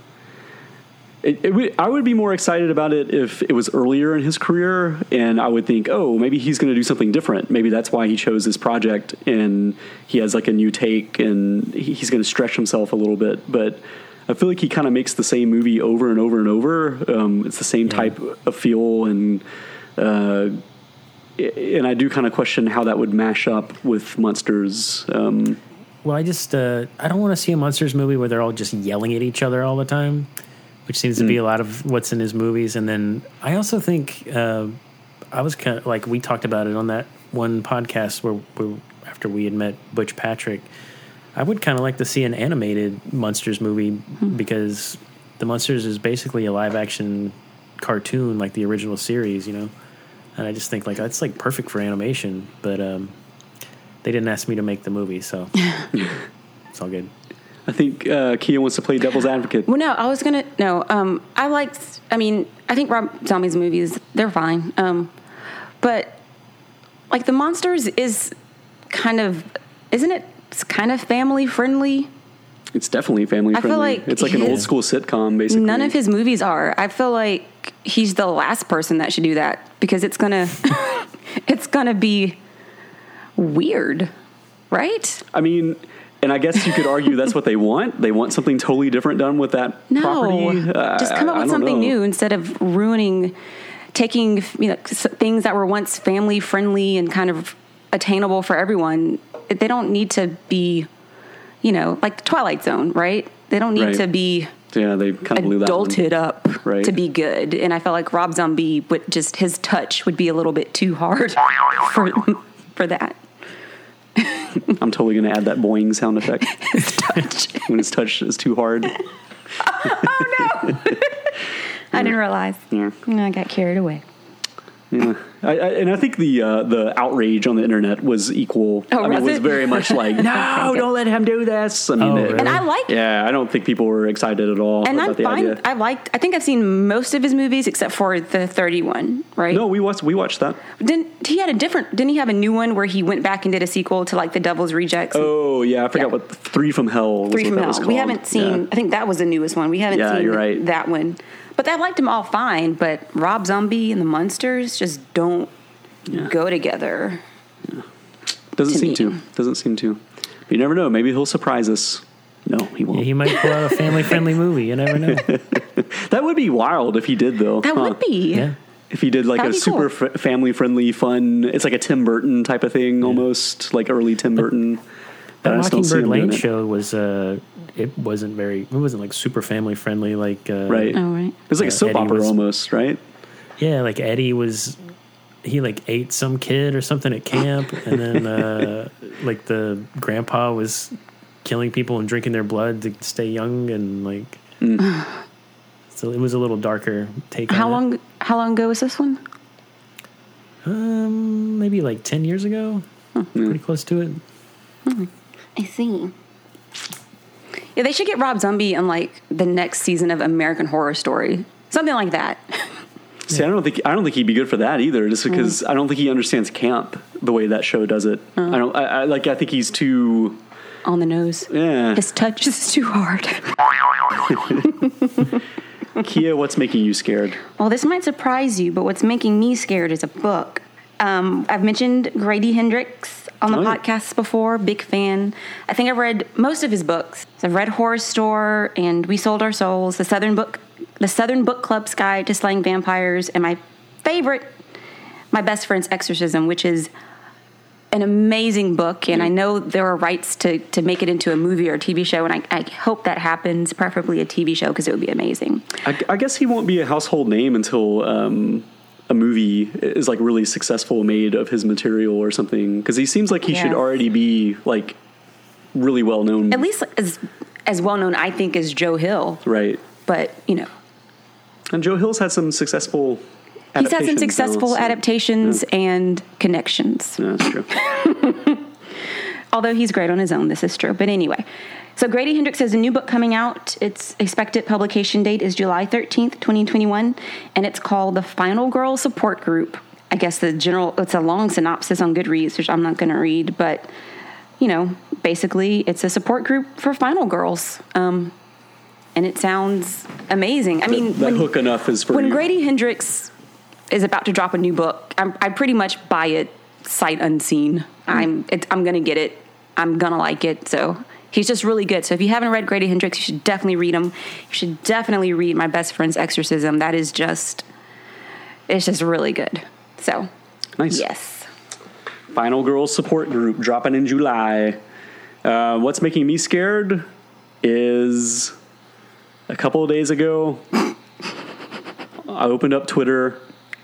It, it would, I would be more excited about it if it was earlier in his career, and I would think, oh, maybe he's going to do something different. Maybe that's why he chose this project, and he has like a new take, and he- he's going to stretch himself a little bit. But I feel like he kind of makes the same movie over and over and over. Um, it's the same type of feel, and uh, and I do kind of question how that would mash up with Munsters. Um,
Well, I just uh, I don't want to see a Munsters movie where they're all just yelling at each other all the time, which seems to be a lot of what's in his movies. And then I also think uh, I was kind of like we talked about it on that one podcast where, where after we had met Butch Patrick, I would kind of like to see an animated Munsters movie because the Munsters is basically a live action cartoon like the original series, you know. And I just think like that's like perfect for animation, but um, they didn't ask me to make the movie, so [laughs] it's all good.
I think uh, Kia wants to play devil's advocate.
Well, no, I was gonna no. Um, I liked. I mean, I think Rob Zombie's movies they're fine. Um, but like the Munsters is kind of isn't it? It's kind of family friendly.
It's definitely family
I feel
friendly.
like
it's like an
his-
old school sitcom, basically.
None of his movies are. I feel like he's the last person that should do that because it's gonna [laughs] it's gonna be weird, right?
I mean, and I guess you could argue that's what they want. They want something totally different done with that
No,
property. Uh,
just come up
I- I
with
don't
something
know.
new instead of ruining, taking you know things that were once family friendly and kind of attainable for everyone. They don't need to be, you know, like the Twilight Zone, right? They don't need
Right.
to be
Yeah, they kind of blew
adulted up
Right.
to be good. And I felt like Rob Zombie would just his touch would be a little bit too hard [laughs] for for that. [laughs]
I'm totally going to add that boing sound effect [laughs]
touch.
when his touch is too hard.
oh no. I didn't realize.
Yeah.
I got carried away.
Yeah, I, I, and I think the uh, the outrage on the internet was equal.
Oh,
I mean,
was
it was very much like, [laughs] no, don't let him do this. I mean,
Oh,
it-
really?
And I like
yeah, I don't think people were excited at all
and
about
I'm
the
fine.
idea.
I liked. I think I've seen most of his movies except for the 31. Right?
no, we watched we watched that.
Didn't he had a different? Didn't he have a new one where he went back and did a sequel to like The Devil's Rejects?
Oh yeah, I forgot
Yeah.
what Three from Hell. Was
Three
what
from
that
Hell.
was
We haven't seen.
Yeah.
I think that was the newest one. We haven't
Yeah,
seen
you're right.
that one. But I liked them all fine. But Rob Zombie and the Munsters just don't go together.
Doesn't
to
seem
me.
to. Doesn't seem to. But you never know. Maybe he'll surprise us. No, he won't.
Yeah, he might pull out a family friendly [laughs] movie. You never know. [laughs]
that would be wild if he did, though.
That
huh?
would be.
Yeah.
If he did like
That'd
a super
cool.
f- family friendly, fun. It's like a Tim Burton type of thing, almost like early Tim Burton. But
That
I just don't see
Mockingbird Lane show was uh, it wasn't very it wasn't like super family friendly like uh,
Right.
Oh right.
It was like a
Uh,
soap
Eddie
opera
was-
almost, right?
Yeah, like Eddie was he like ate some kid or something at camp, and then uh, [laughs] like the grandpa was killing people and drinking their blood to stay young, and like [sighs] so it was a little darker take.
How
on
long? How long ago was this one?
Um, maybe like ten years ago. Pretty close to it.
I see. Yeah, they should get Rob Zombie in like the next season of American Horror Story, something like that. [laughs]
See, I don't think I don't think he'd be good for that either, just because
Mm.
I don't think he understands camp the way that show does it. I don't. I, I like. I think he's too.
On the nose.
Yeah.
His touch is too hard. [laughs]
Kia, what's making you scared?
Well, this might surprise you, but what's making me scared is a book. Um, I've mentioned Grady Hendrix on the
Oh, yeah.
podcast before. Big fan. I think I've read most of his books. So I've read Horrorstör and We Sold Our Souls, the Southern Book, the Southern Book Club's Guide to Slaying Vampires, and my favorite, My Best Friend's Exorcism, which is an amazing book. And I know there are rights to to make it into a movie or a TV show, and I, I hope that happens. Preferably a TV show because it would be amazing.
I, I guess he won't be a household name until um, a movie is like really successful made of his material or something. Because he seems like he should already be like really well known,
at least as as well known I think as Joe Hill,
right?
but you know
And Joe Hill's had some successful.
he's had some successful
so-
adaptations and connections.
Yeah, that's true. [laughs]
Although he's great on his own, this is true. But anyway, so Grady Hendrix has a new book coming out. Its expected publication date is July thirteenth, twenty twenty one, and it's called the Final Girl Support Group. I guess the general it's a long synopsis on Goodreads, which I'm not going to read, but you know, basically it's a support group for final girls. Um, and it sounds amazing. I mean,
that
when-
hook enough is for
when
you.
Grady Hendrix is about to drop a new book, I'm, I pretty much buy it sight unseen. I'm it, I'm gonna get it. I'm gonna like it. So he's just really good. So if you haven't read Grady Hendrix, you should definitely read him. You should definitely read My Best Friend's Exorcism. That is just it's just really good. So
Nice.
yes.
Final Girls Support Group dropping in July. Uh, what's making me scared is a couple of days ago, I opened up Twitter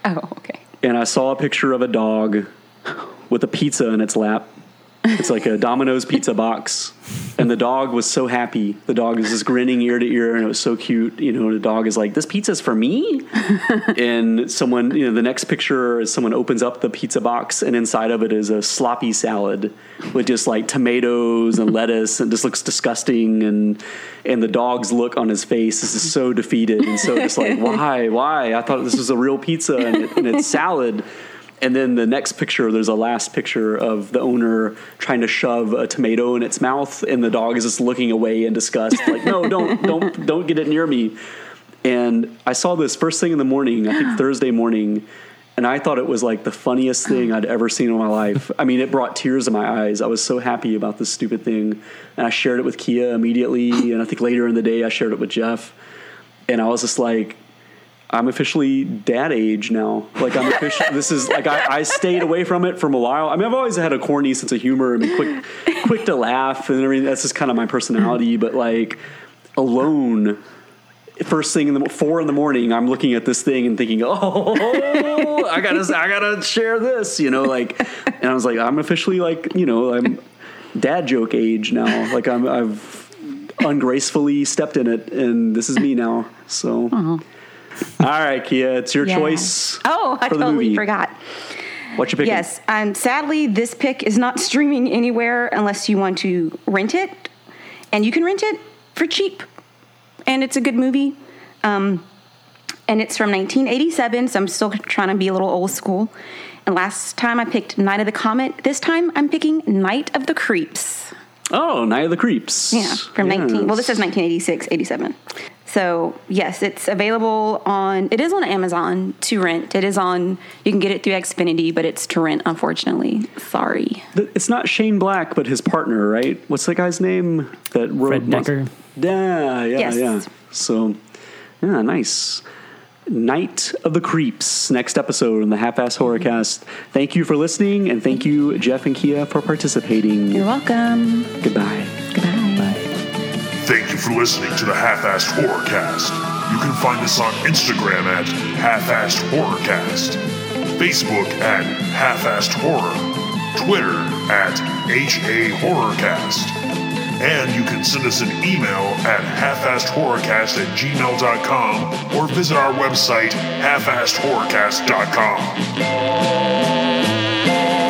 Oh, okay.
and I saw a picture of a dog with a pizza in its lap. It's like a Domino's pizza box. And the dog was so happy. The dog is just grinning ear to ear, and it was so cute. You know, the dog is like, This pizza's for me? [laughs] and someone, you know, the next picture is someone opens up the pizza box, and inside of it is a sloppy salad with just like tomatoes and lettuce, and just looks disgusting. And and the dog's look on his face is so defeated and so just like, [laughs] Why? Why? I thought this was a real pizza and, it, and it's salad. And then the next picture, there's a last picture of the owner trying to shove a tomato in its mouth, and the dog is just looking away in disgust, like, "No, don't, [laughs] don't, don't get it near me." And I saw this first thing in the morning, I think [gasps] Thursday morning, and I thought it was like the funniest thing I'd ever seen in my life. I mean, it brought tears to my eyes. I was so happy about this stupid thing, and I shared it with Kia immediately, and I think later in the day I shared it with Jeff, and I was just like, I'm officially dad age now. Like I'm officially. this is like I, I stayed away from it from a while. I mean, I've always had a corny sense of humor and quick, quick to laugh and everything. That's just kind of my personality. But like alone, first thing in the four in the morning, I'm looking at this thing and thinking, oh, I gotta, I gotta share this. You know, like, and I was like, I'm officially like, you know, I'm dad joke age now. Like I'm, I've. ungracefully stepped in it, and this is me now. So, uh-huh. All right, Kia, it's your
Yeah.
choice.
Oh, I
for the
totally
movie.
forgot.
What you picking?
Yes, um, sadly, this pick is not streaming anywhere unless you want to rent it, and you can rent it for cheap, and it's a good movie. Um, and it's from 1987, so I'm still trying to be a little old school. And last time I picked Night of the Comet. This time I'm picking Night of the Creeps.
Oh, Night of the Creeps.
Yeah, from 19. Well, this is 1986, 87. So yes, it's available on. It is on Amazon to rent. It is on. You can get it through Xfinity, but it's to rent. Unfortunately, sorry.
It's not Shane Black, but his partner, right? What's the guy's name that wrote
Fred
Monst-
Dekker.
Yeah, yeah,
Yes.
yeah. So, yeah, nice. Night of the Creeps, next episode on the Half Ass Horrorcast. Thank you for listening, and thank you, Jeff and Kia, for participating.
You're welcome.
Goodbye.
Goodbye.
Thank you for listening to the Half-Assed Horrorcast. You can find us on Instagram at Half-Assed Horrorcast, Facebook at Half-Assed Horror, Twitter at HA Horrorcast, and you can send us an email at halfassedhorrorcast at gmail.com or visit our website halfassedhorrorcast.com.